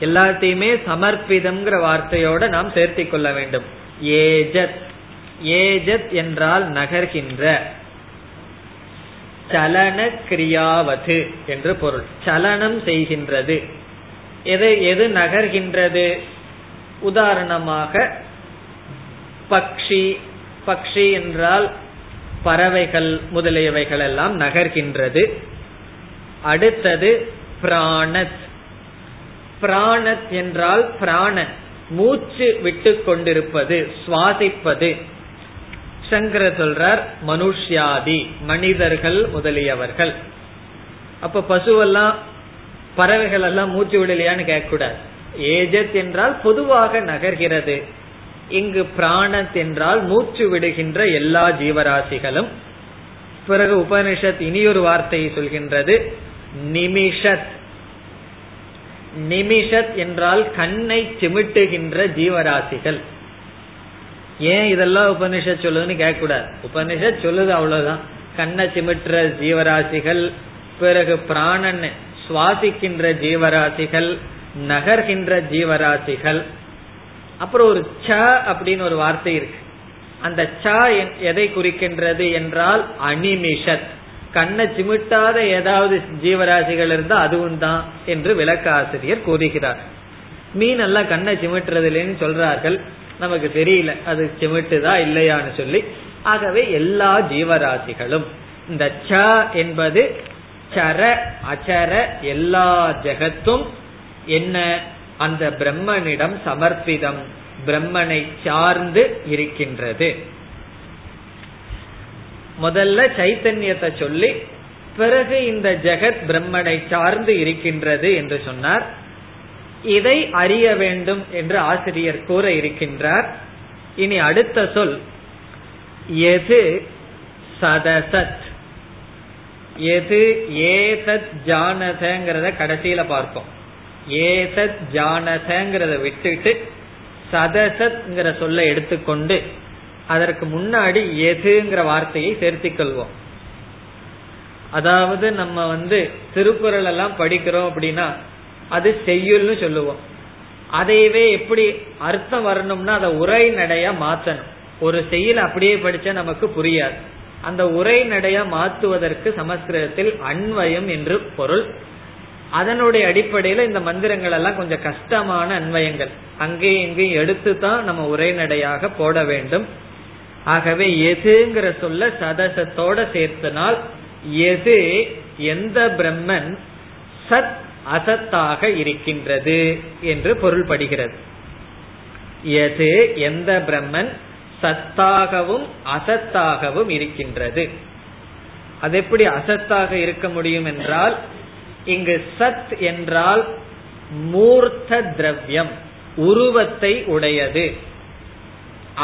எல்லாத்தையுமே சமர்ப்பிதம்ங்கிற வார்த்தையோட நாம் சேர்த்திக் கொள்ள வேண்டும். ஏஜத். ஏஜத் என்றால் நகர்கின்ற. சலன கிரியாவது என்று பொருள். சலனம் செய்கின்றது. எது எது நகர்கின்றது? உதாரணமாக பக்ஷி பக்ஷி என்றால் பறவைகள் முதலியவைகள் எல்லாம் நகர்கின்றது. அடுத்தது பிராணத். பிராணத் என்றால் பிராணன். மூச்சு விட்டு கொண்டிருப்பது சுவாசிப்பது. சங்கர சொல்றார் மனுஷ்யாதி மனிதர்கள் முதலியவர்கள். அப்ப பசுவெல்லாம் பறவைகள் எல்லாம் மூச்சு விடலையான்னு கேட்கக்கூடாது. ஏஜத் என்றால் பொதுவாக நகர்கிறது. இங்கு பிராணத் என்றால் மூச்சு விடுகின்ற எல்லா ஜீவராசிகளும். பிறகு உபனிஷத் இனியொரு வார்த்தையை சொல்கின்றது. நிமிஷத். நிமிஷத் என்றால் கண்ணை சிமிட்டுகின்ற ஜீவராசிகள். ஏன் இதெல்லாம் உபனிஷத் சொல்லுதுன்னு கேட்கக்கூடாது. உபனிஷத் சொல்லுது அவ்வளவுதான். கண்ணை சிமிட்டுற ஜீவராசிகள் பிறகு பிராணன் சுவாசிக்கின்ற ஜீவராசிகள் நகர்கின்ற ஜீவராசிகள். அப்புறம் ஒரு ச அப்படின்னு ஒரு வார்த்தை இருக்கு. அந்த ச எதை குறிக்கின்றது என்றால் அனிமிஷத். கண்ணை சிமிட்டாத ஏதாவது ஜீவராசிகள் இருந்தா அதுவும் தான் என்று விளக்க ஆசிரியர் கூறுகிறார். மீன் எல்லாம் கண்ணை சிமிட்டுறது இல்லைன்னு சொல்றார்கள். நமக்கு தெரியல அது சிமிட்டுதா இல்லையான்னு சொல்லி. ஆகவே எல்லா ஜீவராசிகளும் இந்த ச என்பது சர அச்சர எல்லா ஜெகத்தும் என்ன? அந்த பிரம்மனிடம் சமர்ப்பிதம் பிரம்மனை சார்ந்து இருக்கின்றது. முதல்ல சைத்தன்யத்தை சொல்லி பிறகு இந்த ஜெகத் பிரம்மனை சார்ந்து இருக்கின்றது என்று சொன்னார். இதை அறிய வேண்டும் என்று ஆசிரியர் கூற இருக்கின்றார். இனி அடுத்த சொல். எது சதசத்? எது ஏதத் ஜானதங்கிறத கடைசியில பார்ப்போம். ஏதத் ஜானதங்கிறத விட்டுட்டு சதசத்ங்கிற சொல்ல எடுத்துக்கொண்டு அதற்கு முன்னாடி எதுங்கிற வார்த்தையை சேர்த்திக் கொள்வோம். அதாவது நம்ம வந்து திருக்குறள் எல்லாம் படிக்கிறோம் அப்படின்னா அது செய்யுள்னு சொல்லுவோம். அதையவே எப்படி அர்த்தம் வரணும்னா அதை உரை நடைய மாத்தணும். ஒரு செயல் அப்படியே படிச்சா நமக்கு புரியாது. அந்த உரை நடைய மாத்துவதற்கு சமஸ்கிருதத்தில் அன்வயம் என்று பொருள். அதனுடைய அடிப்படையில இந்த மந்திரங்கள் எல்லாம் கொஞ்சம் கஷ்டமான அன்வயங்கள். அங்கேயும் இங்கேயும் எடுத்து தான் நம்ம உரைநடையாக போட வேண்டும். ஆகவே எதுங்கிற சொல்ல சதசத்தோட சேர்த்தனால் எது எந்த பிரம்மன் சத் அசத்தாக இருக்கின்றது என்று பொருள்படுகிறது. எது? எந்த பிரம்மன் சத்தாகவும் அசத்தாகவும் இருக்கின்றது. அது எப்படி அசத்தாக இருக்க முடியும் என்றால் இங்கு சத் என்றால் மூர்த்த திரவியம் உருவத்தை உடையது.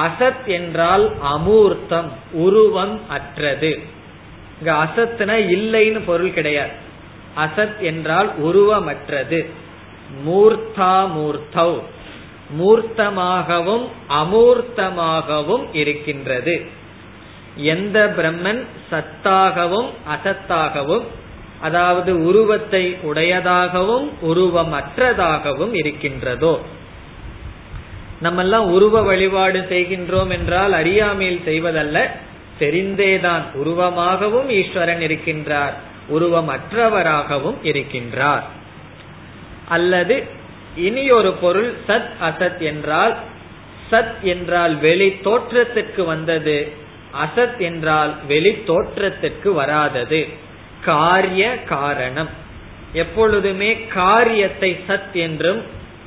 அசத் என்றால் அமூர்த்தம் உருவம் அற்றது. இங்க அசத்னா இல்லைன்னு பொருள் கிடையாது. அசத் என்றால் உருவமற்றது. மூர்த்தாமூர்த்தௌ. மூர்த்தமாகவும் அமூர்த்தமாகவும் இருக்கின்றது. எந்த பிரம்மன் சத்தாகவும் அசத்தாகவும் அதாவது உருவத்தை உடையதாகவும் உருவமற்றதாகவும் இருக்கின்றதோ. நம்ம எல்லாம் உருவ வழிபாடு செய்கின்றோம் என்றால் அறியாமையில் செய்வதல்ல தெரிந்தேதான் உருவமாகவும் ஈஸ்வரன் இருக்கின்றார். உருவமற்றவராகவும் இருக்கின்றார். அல்லது இனி ஒரு பொருள் சத் அசத் என்றால் சத் என்றால் வெளி தோற்றத்திற்கு வந்தது அசத் என்றால் வெளி தோற்றத்திற்கு வராதது. காரிய காரணம். எப்பொழுதுமே காரியத்தை சத் என்றும்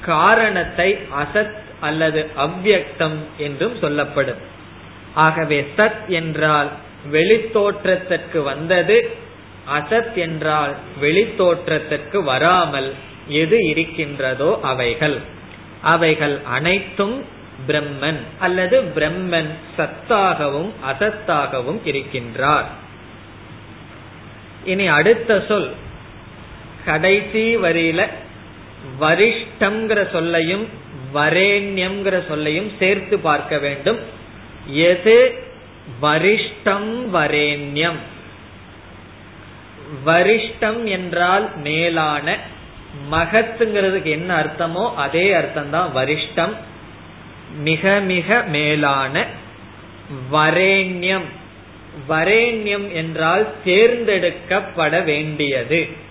காரணத்தை அசத் அல்லது அவ்வியக்தம் என்றும் சொல்லப்படும். ஆகவே சத் என்றால் வெளித்தோற்றத்திற்கு வந்தது அசத் என்றால் வெளித்தோற்றத்திற்கு வராமல் எது இருக்கின்றதோ அவைகள். அவைகள் அனைத்தும் பிரம்மன் அல்லது பிரம்மன் சத்தாகவும் அசத்தாகவும் இருக்கின்றார். இனி அடுத்த சொல். கடைசி வரியில வரிஷ்டம்ங்கிற சொல்லையும் வரேண்யம்ங்கிற சொல்லையும் சேர்த்து பார்க்க வேண்டும். எது வரிஷ்டம் வரேண்யம்? வரிஷ்டம் என்றால் மேலான மகத்துங்கிறதுக்கு என்ன அர்த்தமோ அதே அர்த்தம் தான் வரிஷ்டம். மிக மிக மேலான வரேண்யம். வரேண்யம் என்றால் தேர்ந்தெடுக்கப்பட வேண்டியது.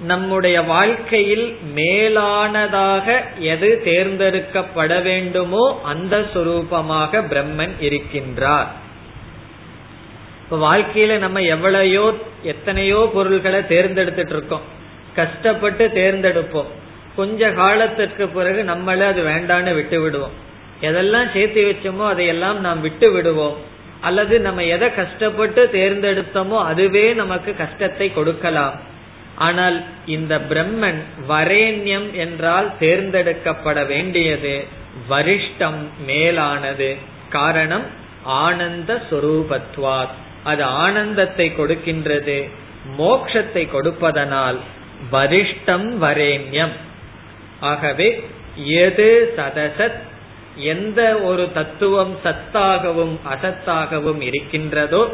நம்முடைய வாழ்க்கையில் மேலானதாக எது தேர்ந்தெடுக்கப்பட வேண்டுமோ அந்த சுரூபமாக பிரம்மன் இருக்கின்றார். இப்ப வாழ்க்கையில நம்ம எவ்வளையோ எத்தனையோ பொருள்களை தேர்ந்தெடுத்துட்டு இருக்கோம். கஷ்டப்பட்டு தேர்ந்தெடுப்போம். கொஞ்ச காலத்திற்கு பிறகு நம்மள அது வேண்டான்னு விட்டு விடுவோம். எதெல்லாம் சேர்த்து வச்சோமோ அதையெல்லாம் நாம் விட்டு விடுவோம். அல்லது நம்ம எதை கஷ்டப்பட்டு தேர்ந்தெடுத்தோமோ அதுவே நமக்கு கஷ்டத்தை கொடுக்கலாம். ஆனால் இந்த பிரம்மன் வரேண்யம் என்றால் தேர்ந்தெடுக்கப்பட வேண்டியது வரிஷ்டம் மேலானது. காரணம் ஆனந்த சுரூபத்வாத். அது ஆனந்தத்தை கொடுக்கின்றது மோக்ஷத்தை கொடுப்பதனால் வரிஷ்டம் வரேண்யம். ஆகவே எது சதசத் எந்த ஒரு தத்துவம் சத்தாகவும் அசத்தாகவும் இருக்கின்றதோ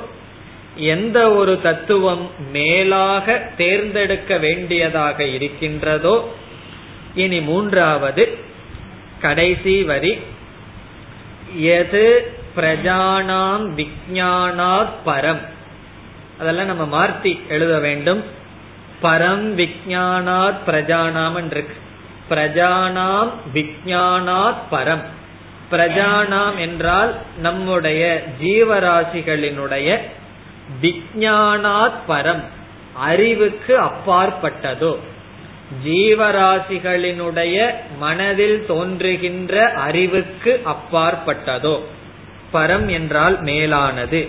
எந்த ஒரு தத்துவம் மேலாக தேர்ந்தெடுக்க வேண்டியதாக இருக்கின்றதோ இனி மூன்றாவது கடைசி வரி எது பிரஜானாம் விஜயானாத் பரம். அதெல்லாம் நம்ம மாற்றி எழுத வேண்டும். பரம் விஜயானாத் பிரஜானாம் இருக்கு பிரஜானாம் விஜயானாத் பரம். பிரஜானாம் என்றால் நம்முடைய ஜீவராசிகளினுடைய விஜயானாத் பரம். அறிவுக்கு அப்பாற்பட்டதோ. ஜீவராசிகளினுடைய மனதில் தோன்றுகின்ற அறிவுக்கு அப்பாற்பட்டதோ. பரம் என்றால் மேலானது.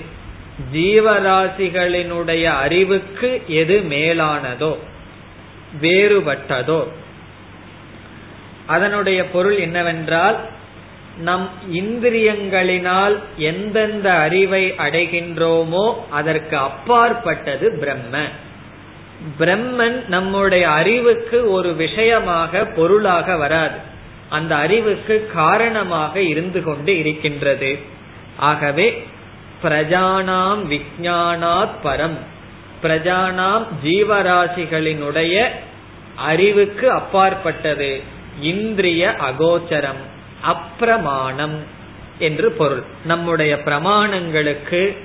ஜீவராசிகளினுடைய அறிவுக்கு எது மேலானதோ வேறுபட்டதோ. அதனுடைய பொருள் என்னவென்றால் நம் இந்திரியங்களினால் எந்தெந்த அறிவை அடைகின்றோமோ அதற்கு அப்பாற்பட்டது பிரம்ம. பிரம்மன் நம்முடைய அறிவுக்கு ஒரு விஷயமாக பொருளாக வராது. அந்த அறிவுக்கு காரணமாக இருந்து கொண்டு இருக்கின்றது. ஆகவே பிரஜானாம் விஜயானாத் பரம். பிரஜானாம் ஜீவராசிகளினுடைய அறிவுக்கு அப்பாற்பட்டது. இந்திரிய அகோச்சரம் அப்பிரமாணம் என்று பொருள். நம்முடைய பிரமாணங்களுக்கு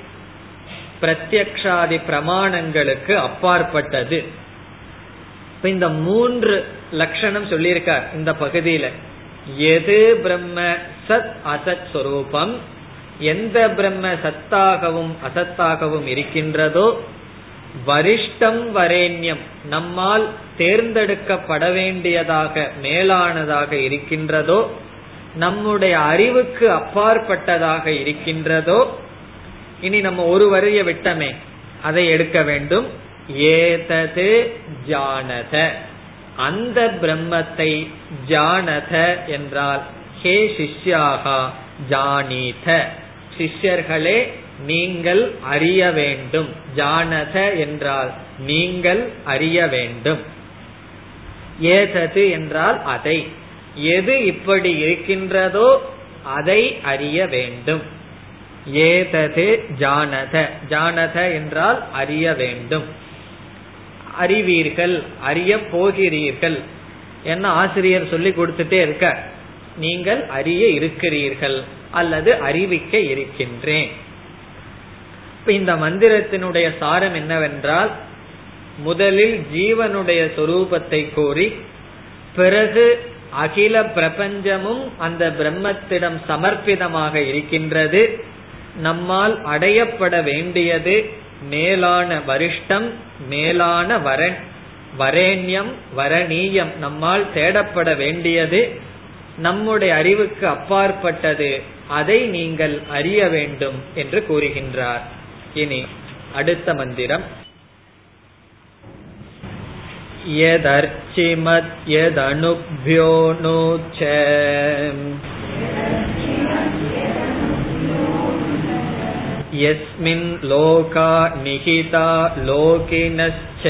பிரத்யக்ஷாதி பிரமாணங்களுக்கு அப்பாற்பட்டது. இந்த மூன்று லட்சணம் சொல்லியிருக்கார் இந்த பகுதியில. எது பிரம்ம சத் அசத் சுரூபம்? எந்த பிரம்ம சத்தாகவும் அசத்தாகவும் இருக்கின்றதோ வரிஷ்டம் வரேண்யம் நம்மால் தேர்ந்தெடுக்கப்பட வேண்டியதாக மேலானதாக இருக்கின்றதோ நம்முடைய அறிவுக்கு அப்பாற்பட்டதாக இருக்கின்றதோ இனி நம்ம ஒரு வரிய விட்டமே அதை எடுக்க வேண்டும். ஏதது ஜானத. அந்த பிரம்மத்தை ஜானத என்றால் ஹே சிஷ்யாகா ஜானீத. சிஷ்யர்களே நீங்கள் அறிய வேண்டும். ஜானத என்றால் நீங்கள் அறிய வேண்டும். ஏதது என்றால் அதை. எது இப்படி இருக்கின்றதோ அதை அறிய வேண்டும். ஏதது ஜானத. ஜானத என்றால் அறிய வேண்டும். அறிவீர்கள் அறிய போகிறீர்கள் என்ன ஆசிரியர் சொல்லி கொடுத்துட்டே இருக்க. நீங்கள் அறிய இருக்கிறீர்கள். அல்லது அறிவிக்க இருக்கின்றேன். இப்ப இந்த மந்திரத்தினுடைய சாரம் என்னவென்றால் முதலில் ஜீவனுடைய சொரூபத்தை கூறி பிறகு அகில பிரபஞ்சமும் அந்த பிரம்மத்திடம் சமர்ப்பிதமாக இருக்கின்றது நம்மால் அடையப்பட வேண்டியது மேலான வரிஷ்டம் மேலான வரன் வரேண்யம் வரணீயம் நம்மால் தேடப்பட வேண்டியது நம்முடைய அறிவுக்கு அப்பாற்பட்டது அதை நீங்கள் அறிய வேண்டும் என்று கூறுகின்றார் இனி அடுத்த மந்திரம் यदर्चिमत् यदनुभ्यो नो च यस्मिन् लोका निहिता लोकिनश्च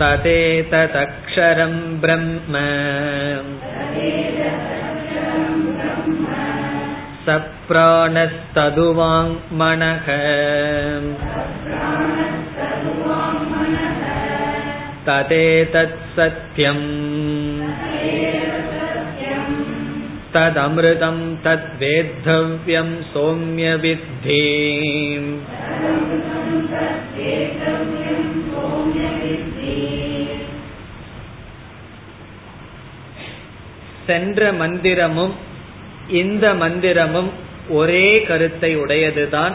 तदेतदक्षरं ब्रह्म सप्राणस्तदुवाङ्मनः तदेतत्सत्यम् तदमृतं तद्वेद्धव्यं सौम्यविद्धि சென்ற மந்திரமும் இந்த மந்திரமும் ஒரே கருத்தை உடையதுதான்.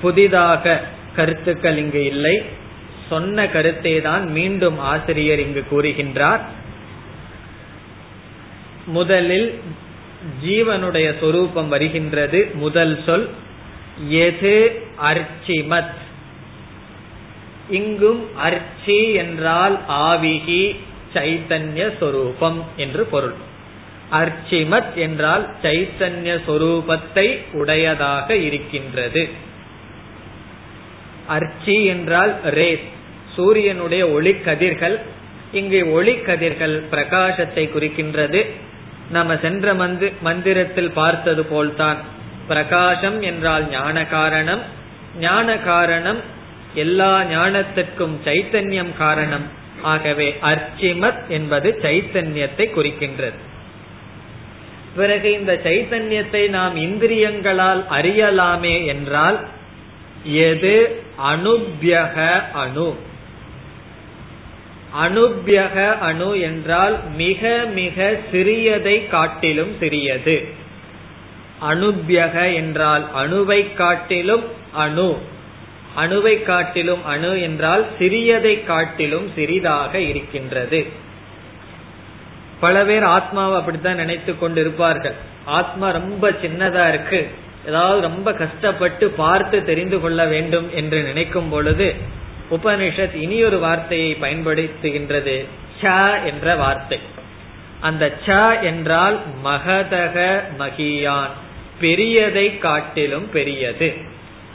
புதிதாக கருத்துக்கள் இங்கு இல்லை. சொன்ன கருத்தை தான் மீண்டும் ஆசிரியர் இங்கு கூறுகின்றார். முதலில் ஜீவனுடைய சொரூபம் வருகின்றது. முதல் சொல் எது அர்ச்சிமத்? இங்கும் அர்ச்சி என்றால் ஆவிகி சைத்தன்ய சொரூபம் என்று பொருள். அர்ச்சிமத் என்றால் சைத்தன்ய சொரூபத்தை உடையதாக இருக்கின்றது. அர்ச்சி என்றால் ரேஸ் சூரியனுடைய ஒளி கதிர்கள் இங்கு ஒளி கதிர்கள் பிரகாசத்தை குறிக்கின்றது. நம்ம சென்ற மந்து மந்திரத்தில் பார்த்தது போல்தான். பிரகாசம் என்றால் ஞான காரணம் ஞான காரணம் எல்லா ஞானத்திற்கும் சைத்தன்யம் காரணம். ஆகவே அர்ச்சிமத் என்பது சைத்தன்யத்தை குறிக்கின்றது. பிறகு இந்த சைத்தன்யத்தை நாம் இந்திரியங்களால் அறியலாமே என்றால் எது? அனுபியக அணு. அனுபியக அணு என்றால் மிக மிக சிறியதை காட்டிலும் சிறியது. அனுபியக என்றால் அணுவை காட்டிலும் அணு. அணுவை காட்டிலும் அணு என்றால் சிறியதை காட்டிலும் சிறிதாக இருக்கின்றது. பல பேர் ஆத்மாவை அப்படித்தான் நினைத்து கொண்டு இருப்பார்கள் ஆத்மா ரொம்ப சின்னதா இருக்கு. ஏதாவது ரொம்ப கஷ்டப்பட்டு பார்த்து தெரிந்து கொள்ள வேண்டும் என்று நினைக்கும் பொழுது உபனிஷத் இனியொரு வார்த்தையை பயன்படுத்துகின்றது. ச என்ற வார்த்தை. அந்த ச என்றால் மகதக மகியான். பெரியதை காட்டிலும் பெரியது.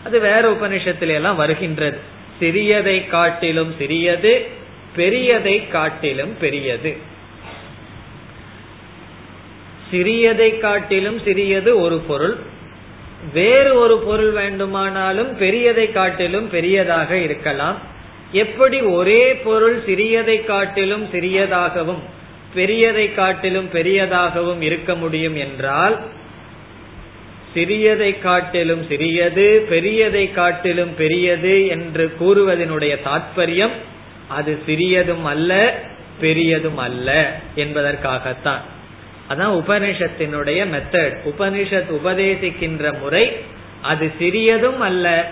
அது வேற உபனிஷத்துல எல்லாம் வருகின்றது. சிறியதை காட்டிலும் சிறியது பெரியதை காட்டிலும் பெரியது. சிறியதை காட்டிலும் சிறியது ஒரு பொருள் வேறு ஒரு பொருள் வேண்டுமானாலும் பெரியதை காட்டிலும் பெரியதாக இருக்கலாம். எப்படி ஒரே பொருள் சிறியதை காட்டிலும் சிறியதாகவும் பெரியதை காட்டிலும் பெரியதாகவும் இருக்க முடியும் என்றால் சிறியதை காட்டிலும் சிறியது பெரியதை காட்டிலும் பெரியது என்று கூறுவதனுடைய தாற்பயம் அது சிறியதும் அல்ல பெரியதும் அல்ல என்பதற்காகத்தான். அதான் உபனிஷத்தினுடைய மெத்தட் உபனிஷத் உபதேசிக்கின்ற முறை அது சிறியதும் அல்ல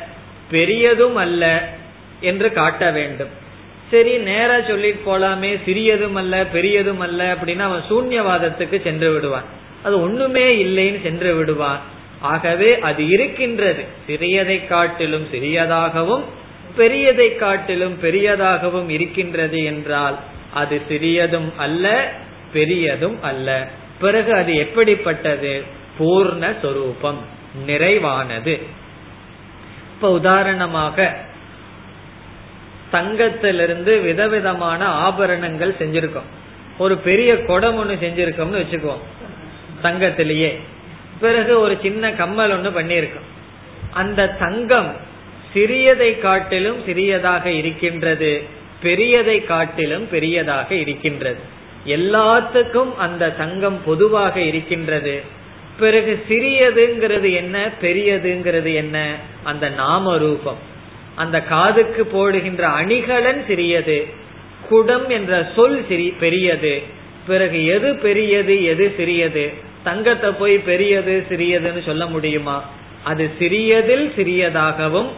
பெரியதும் அல்ல என்று காட்ட வேண்டும். சரி நேரா சொல்லிட்டு போலாமே சிறியதும் அல்ல பெரியதும் அல்ல அப்படின்னா அவன் சூன்யவாதத்துக்கு சென்று விடுவான். அது ஒண்ணுமே இல்லைன்னு சென்று விடுவான். ஆகவே அது இருக்கின்றது. சிறியதை காட்டிலும் சிறியதாகவும் பெரியதை காட்டிலும் பெரியதாகவும் இருக்கின்றது என்றால் அது சிறியதும் அல்ல பெரியதும் அல்ல. பிறகு அது எப்படிப்பட்டது? பூர்ண சொரூபம் நிறைவானது. இப்ப உதாரணமாக தங்கத்திலிருந்து விதவிதமான ஆபரணங்கள் செஞ்சிருக்கோம். ஒரு பெரிய குடம் ஒண்ணு செஞ்சிருக்கோம்னு வச்சுக்குவோம் தங்கத்திலேயே. பிறகு ஒரு சின்ன கம்மல் ஒண்ணு பண்ணியிருக்கோம். அந்த தங்கம் சிறியதை காட்டிலும் சிறியதாக இருக்கின்றது பெரியதை காட்டிலும் பெரியதாக இருக்கின்றது. எல்லாத்துக்கும் அந்த தங்கம் பொதுவாக இருக்கின்றது. பிறகு சிறியதுங்கிறது என்ன பெரியதுங்கிறது என்ன? அந்த நாம ரூபம் அந்த காதுக்கு போடுகின்ற அணிகலன் சிறியது குடம் என்ற சொல் சிறி பெரியது. பிறகு எது பெரியது எது சிறியது? தங்கத்தை போய் பெரியது சிறியதுன்னு சொல்ல முடியுமா? அது சிறியதில் சிறியதாகவும்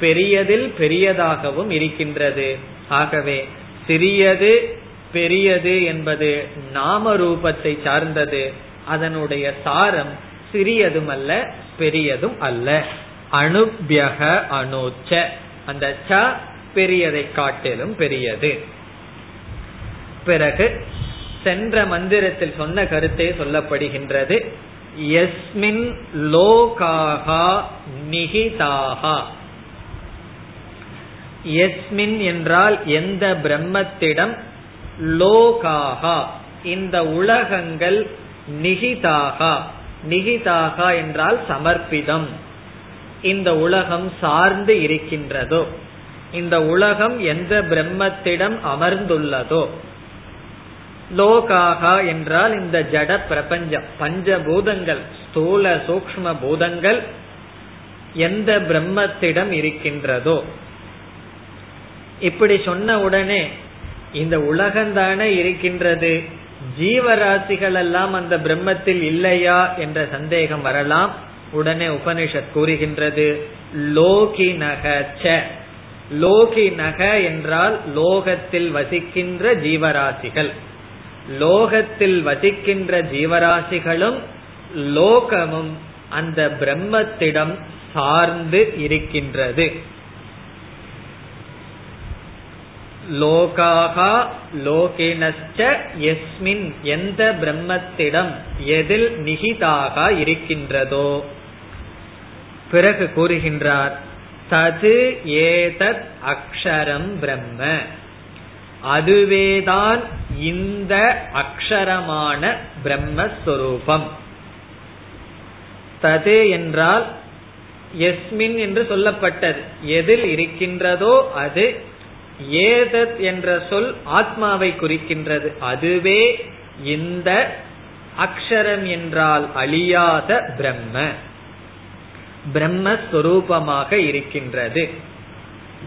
பெரியதில் பெரியதாகவும் இருக்கின்றது. ஆகவே சிறியது பெரியது என்பது நாம ரூபத்தை சார்ந்தது. அதனுடைய சாரம் சிறியதும் அல்ல பெரியதும் அல்ல அணுபியக அணுச்ச. அந்த ச பெரியதை காட்டிலும் பெரியது. பிறகு சென்ற மந்திரத்தில் சொன்ன கருத்தே சொல்லப்படுகின்றது. எஸ்மின் லோகாகா நிகிதாகா எஸ்மின் என்றால் எந்த பிரம்மத்திடம் லோகாகா இந்த உலகங்கள் நிகிதாகா நிகிதாகா என்றால் சமர்ப்பிதம். இந்த உலகம் சார்ந்து இருக்கின்றதோ இந்த உலகம் எந்த பிரம்மத்திடம் அமர்ந்துள்ளதோ லோகாகா என்றால் இந்த ஜட பிரபஞ்சம் பஞ்சபூதங்கள் ஸ்தூல சூக்ம பூதங்கள் எந்த பிரம்மத்திடம் இருக்கின்றதோ. இப்படி சொன்ன உடனே இந்த உலகந்தானே இருக்கின்றது ஜீவராசிகள் எல்லாம் அந்த பிரம்மத்தில் இல்லையா என்ற சந்தேகம் வரலாம். உடனே உபனிஷத் கூறுகின்றது லோகி நகச்ச லோகி நக என்றால் லோகத்தில் வசிக்கின்ற ஜீவராசிகள். லோகத்தில் வசிக்கின்ற ஜீவராசிகளும் லோகமும் அந்த பிரம்மத்திடம் சார்ந்து இருக்கின்றது. லோகாகா லோகினஸ்ட எஸ்மின் எந்த பிரம்மத்திடம் எதில் நிகிதாக இருக்கின்றதோ. பிறகு கூறுகின்றார் தது ஏதத் அக்ஷரம் பிரம்ம. அதுவேதான் இந்த அக்ஷரமான பிரம்மஸ்வரூபம். தது என்றால் எஸ்மின் என்று சொல்லப்பட்டது. எதில் இருக்கின்றதோ அது ஏதத் என்ற சொல் ஆத்மாவை குறிக்கின்றது. அதுவே இந்த அக்ஷரம் என்றால் அழியாத பிரம்ம. பிரம்மஸ்வரூபமாக இருக்கின்றது.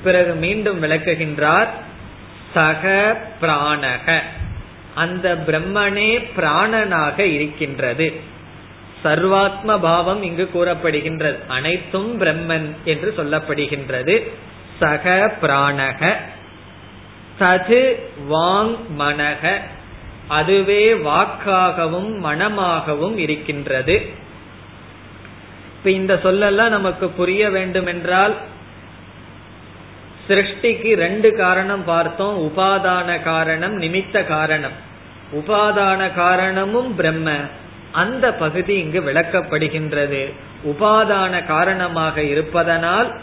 பிறகு மீண்டும் விளக்குகின்றார் சக பிராணக. அந்த பிரம்மனே பிராணனாக இருக்கின்றது. சர்வாத்ம பாவம் இங்கு கூறப்படுகின்றது. அனைத்தும் பிரம்மன் என்று சொல்லப்படுகின்றது. சக பிராணக. தது வாங் மனக. அதுவே வாக்காகவும் மனமாகவும் இருக்கின்றது. இப்ப இந்த சொல்லெல்லாம் நமக்கு புரிய வேண்டும் என்றால் சிருஷ்டிக்கு ரெண்டு காரணம் பார்த்தோம். உபாதான காரணம் நிமித்த காரணம். உபாதான காரணமும் பிரம்ம. அந்த பகுதி இங்கு விளக்கப்படுகின்றது. உபாதான காரணமாக இருப்பதனால்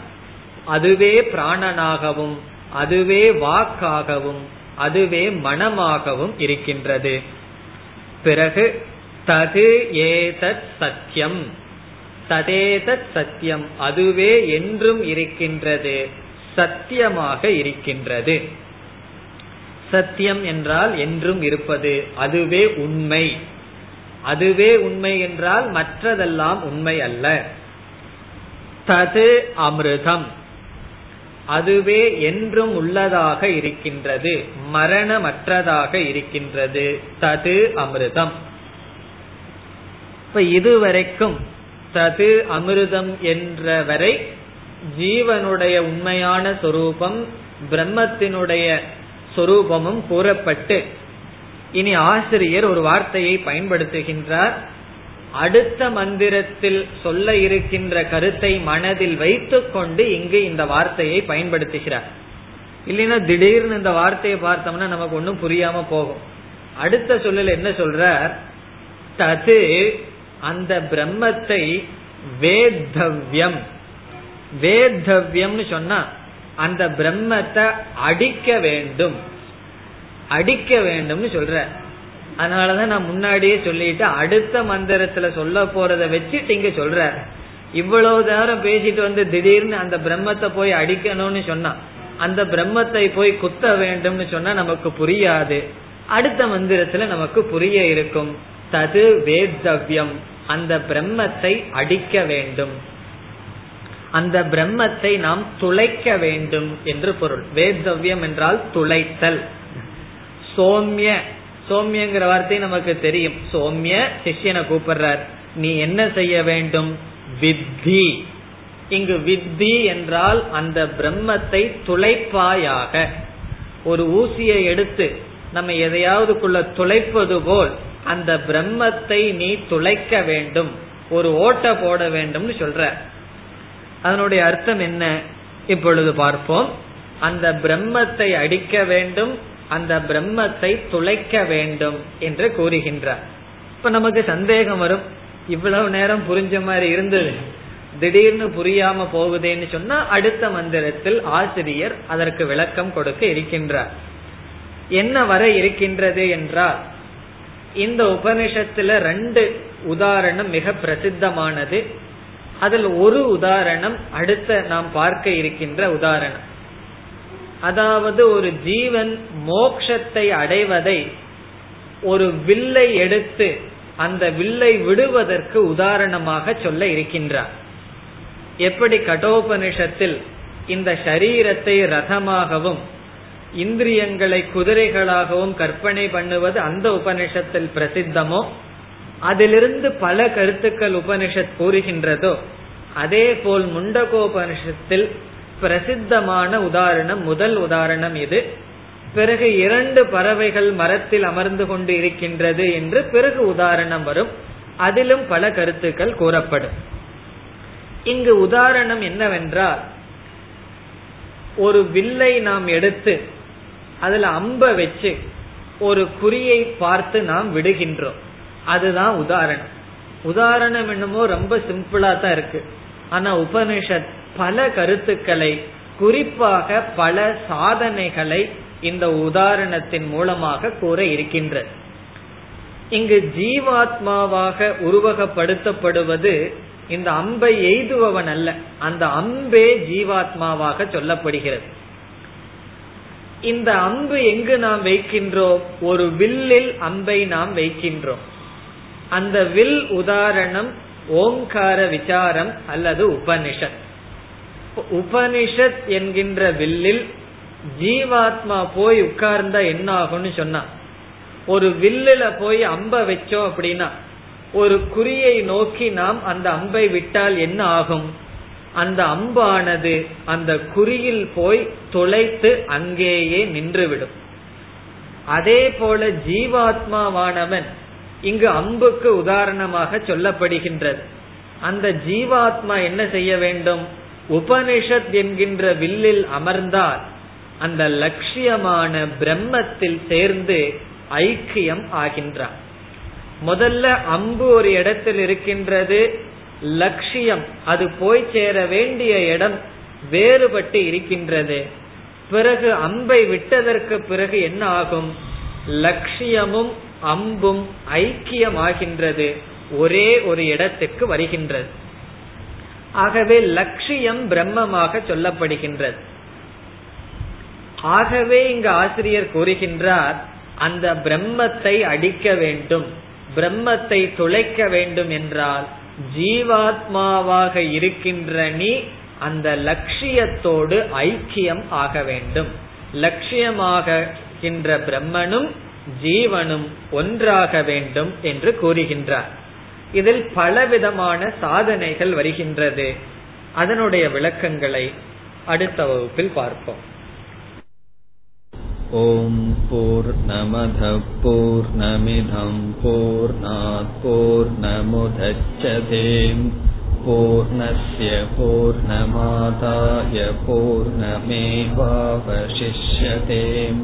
அதுவே பிராணனாகவும் அதுவே வாக்காகவும் அதுவே மனமாகவும் இருக்கின்றது. பிறகு தது ஏதத் சத்தியம் ததேதத் சத்தியம் அதுவே என்றும் இருக்கின்றது. சத்தியமாக இருக்கின்றது. சத்தியம் என்றால் என்றும் இருப்பது. அதுவே உண்மை. அதுவே உண்மை என்றால் மற்றதெல்லாம் உண்மை அல்ல. தது அமிர்தம். அதுவே என்றும் உள்ளதாக இருக்கின்றது. மரணமற்றதாக இருக்கின்றது. தது அமிர்தம். இப்ப இதுவரைக்கும் தது அமிர்தம் என்ற வரை ஜீவனுடைய உண்மையான சொரூபம் பிரம்மத்தினுடைய சொரூபமும் கூறப்பட்டு இனி ஆசிரியர் ஒரு வார்த்தையை பயன்படுத்துகின்றார். அடுத்த மந்திரத்தில் சொல்ல இருக்கின்ற கருத்தை மனதில் வைத்துக்கொண்டு இங்கு இந்த வார்த்தையை பயன்படுத்துகிறார். இல்லைன்னா திடீர்னு இந்த வார்த்தையை பார்த்தோம்னா நமக்கு ஒன்றும் புரியாம போகும். அடுத்த சொல்லல என்ன சொல்ற தது அந்த பிரம்மத்தை வேத்தவ்யம். வேத்தவ்யம்னு சொன்னா அந்த பிரம்மத்தை அடிக்க வேண்டும். அடிக்க வேண்டும்னு சொல்ற. அதனாலதான் நான் முன்னாடியே சொல்லிட்டு அடுத்த மந்திரத்துல சொல்ல போறத வச்சுட்டு இங்க சொல்ற. இவ்வளவு நேரம் பேசிட்டு வந்து திடீர்னு அந்த பிரம்மத்தை போய் அடிக்கணும்னு சொன்னா அந்த பிரம்மத்தை போய் குத்த வேண்டும்னு சொன்னா நமக்கு புரியாது. அடுத்த மந்திரத்துல நமக்கு புரிய இருக்கும். தது வேதவியம் அந்த பிரம்மத்தை அடிக்க வேண்டும். அந்த பிரம்மத்தை நாம் துளைக்க வேண்டும் என்று பொருள். வேதவ்யம் என்றால் துளைத்தல். சோம்ய சோம்யங்கிற வார்த்தை நமக்கு தெரியும். சோம்ய சிஷ்யனை கூப்பிடுறார். நீ என்ன செய்ய வேண்டும்? வித்தி. இங்கு வித்தி என்றால் அந்த பிரம்மத்தை துளைப்பாயாக. ஒரு ஊசியை எடுத்து நம்ம எதையாவதுக்குள்ள துளைப்பது போல் அந்த பிரம்மத்தை நீ துளைக்க வேண்டும். ஒரு ஓட்ட போட வேண்டும் சொல்ற. அதனுடைய அர்த்தம் என்ன? இப்பொழுது பார்ப்போம். அந்த பிரம்மத்தை அடிக்க வேண்டும் அந்த பிரம்மத்தை துளைக்க வேண்டும் என்று கூறுகின்றார். இப்ப நமக்கு சந்தேகம் வரும். இவ்வளவு நேரம் புரிஞ்ச மாதிரி இருந்தது. திடீர்னு புரியாம போகுதேன்னு சொன்னா அடுத்த மந்திரத்தில் ஆசிரியர் அதற்கு விளக்கம் கொடுக்க இருக்கின்றார். என்ன வர இருக்கின்றது என்றால் இந்த உபனிஷத்துல ரெண்டு உதாரணம் மிக பிரசித்தமானது. அதில் ஒரு உதாரணம் அடுத்த நாம் பார்க்க இருக்கின்ற உதாரணம். அதாவது ஒரு ஜீவன் மோக்ஷத்தை அடைவதை ஒரு வில்லை எடுத்து அந்த வில்லை விடுவதற்கு உதாரணமாக சொல்ல இருக்கின்றார். எப்படி கடோபனிஷத்தில் இந்த சரீரத்தை ரதமாகவும் இந்திரியங்களை குதிரைகளாகவும் கற்பனை பண்ணுவது அந்த உபனிஷத்தில் பிரசித்தமோ அதிலிருந்து பல கருத்துக்கள் உபனிஷத் கூறுகின்றதோ அதே போல் முண்டகோபனிஷத்தில் பிரசித்தமான உதாரணம் முதல் உதாரணம் இது. பிறகு இரண்டு பறவைகள் மரத்தில் அமர்ந்து கொண்டு இருக்கின்றது என்று பிறகு உதாரணம் வரும். அதிலும் பல கருத்துக்கள் கூறப்படும். இங்கு உதாரணம் என்னவென்றால் ஒரு வில்லை நாம் எடுத்து அதுல அம்ப வச்சு ஒரு குறியை பார்த்து நாம் விடுகின்றோம். அதுதான் உதாரணம். உதாரணம் என்னமோ ரொம்ப சிம்பிளா தான் இருக்கு. ஆனா உபனிஷத் பல கருத்துக்களை குறிப்பாக பல சாதனைகளை இந்த உதாரணத்தின் மூலமாக கூற இருக்கின்றது. இங்கு ஜீவாத்மாவாக உருவகப்படுத்தப்படுவது இந்த அம்பை எய்துபவன் அல்ல. அந்த அம்பே ஜீவாத்மாவாக சொல்லப்படுகிறது. இந்த அம்பு எங்கு நாம் வைக்கின்றோம்? ஒரு வில்லில் அம்பை நாம் வைக்கின்றோம். அந்த வில் உதாரணம் ஓங்கார விசாரம் அல்லது உபனிஷத். உபனிஷத் என்கின்ற வில்லில் ஜீவாத்மா போய் உட்கார்ந்தா என்ன ஆகும்னு சொன்னா. ஒரு வில்லுல போய் அம்ப வச்சோம் அப்படின்னா ஒரு குறியை நோக்கி நாம் அந்த அம்பை விட்டால் என்ன ஆகும்? அந்த அம்பானது அந்த குறியில் போய் துளைத்து அங்கேயே நின்றுவிடும். அதே போல ஜீவாத்மாவானவன் இங்கு அம்புக்கு உதாரணமாக சொல்லப்படுகின்றது. அந்த ஜீவாத்மா என்ன செய்ய வேண்டும்? உபனிஷத் என்கின்ற வில்லில் அமர்ந்தால் அந்த லட்சியமான பிரம்மத்தில் சேர்ந்து ஐக்கியம் ஆகின்றான். முதல்ல அம்பு ஒரு இடத்தில் இருக்கின்றது லட்சியம் அது போய் சேர வேண்டிய இடம் வேறுபட்டு இருக்கின்றது. பிறகு அம்பை விட்டதற்கு பிறகு என்ன ஆகும்? லட்சியமும் அம்பும் ஐக்கியமாகின்றது. ஒரே ஒரு இடத்துக்கு வருகின்றது. ஆகவே லட்சியம் பிரம்மமாக சொல்லப்படுகின்றது. ஆகவே இங்கு ஆசிரியர் கூறுகின்றார் அந்த பிரம்மத்தை அடிக்க வேண்டும் பிரம்மத்தை துளைக்க வேண்டும் என்றால் ஜீவாத்மாவாக இருக்கின்ற நீ அந்த லட்சியத்தோடு ஐக்கியம் ஆக வேண்டும். லட்சியமாகின்ற பிரம்மனும் ஜீவனும் ஒன்றாக வேண்டும் என்று கூறுகின்றார். இதில் பலவிதமான சாதனைகள் வருகின்றது. அதனுடைய விளக்கங்களை அடுத்த வகுப்பில் பார்ப்போம். ஓம் போர் நமத போர் நமிதம் போர் போர் நமுதச்சதேம் பூர்ணய பூர்ணமாதாய பூர்ணமேவாவசிஷ்யதேம்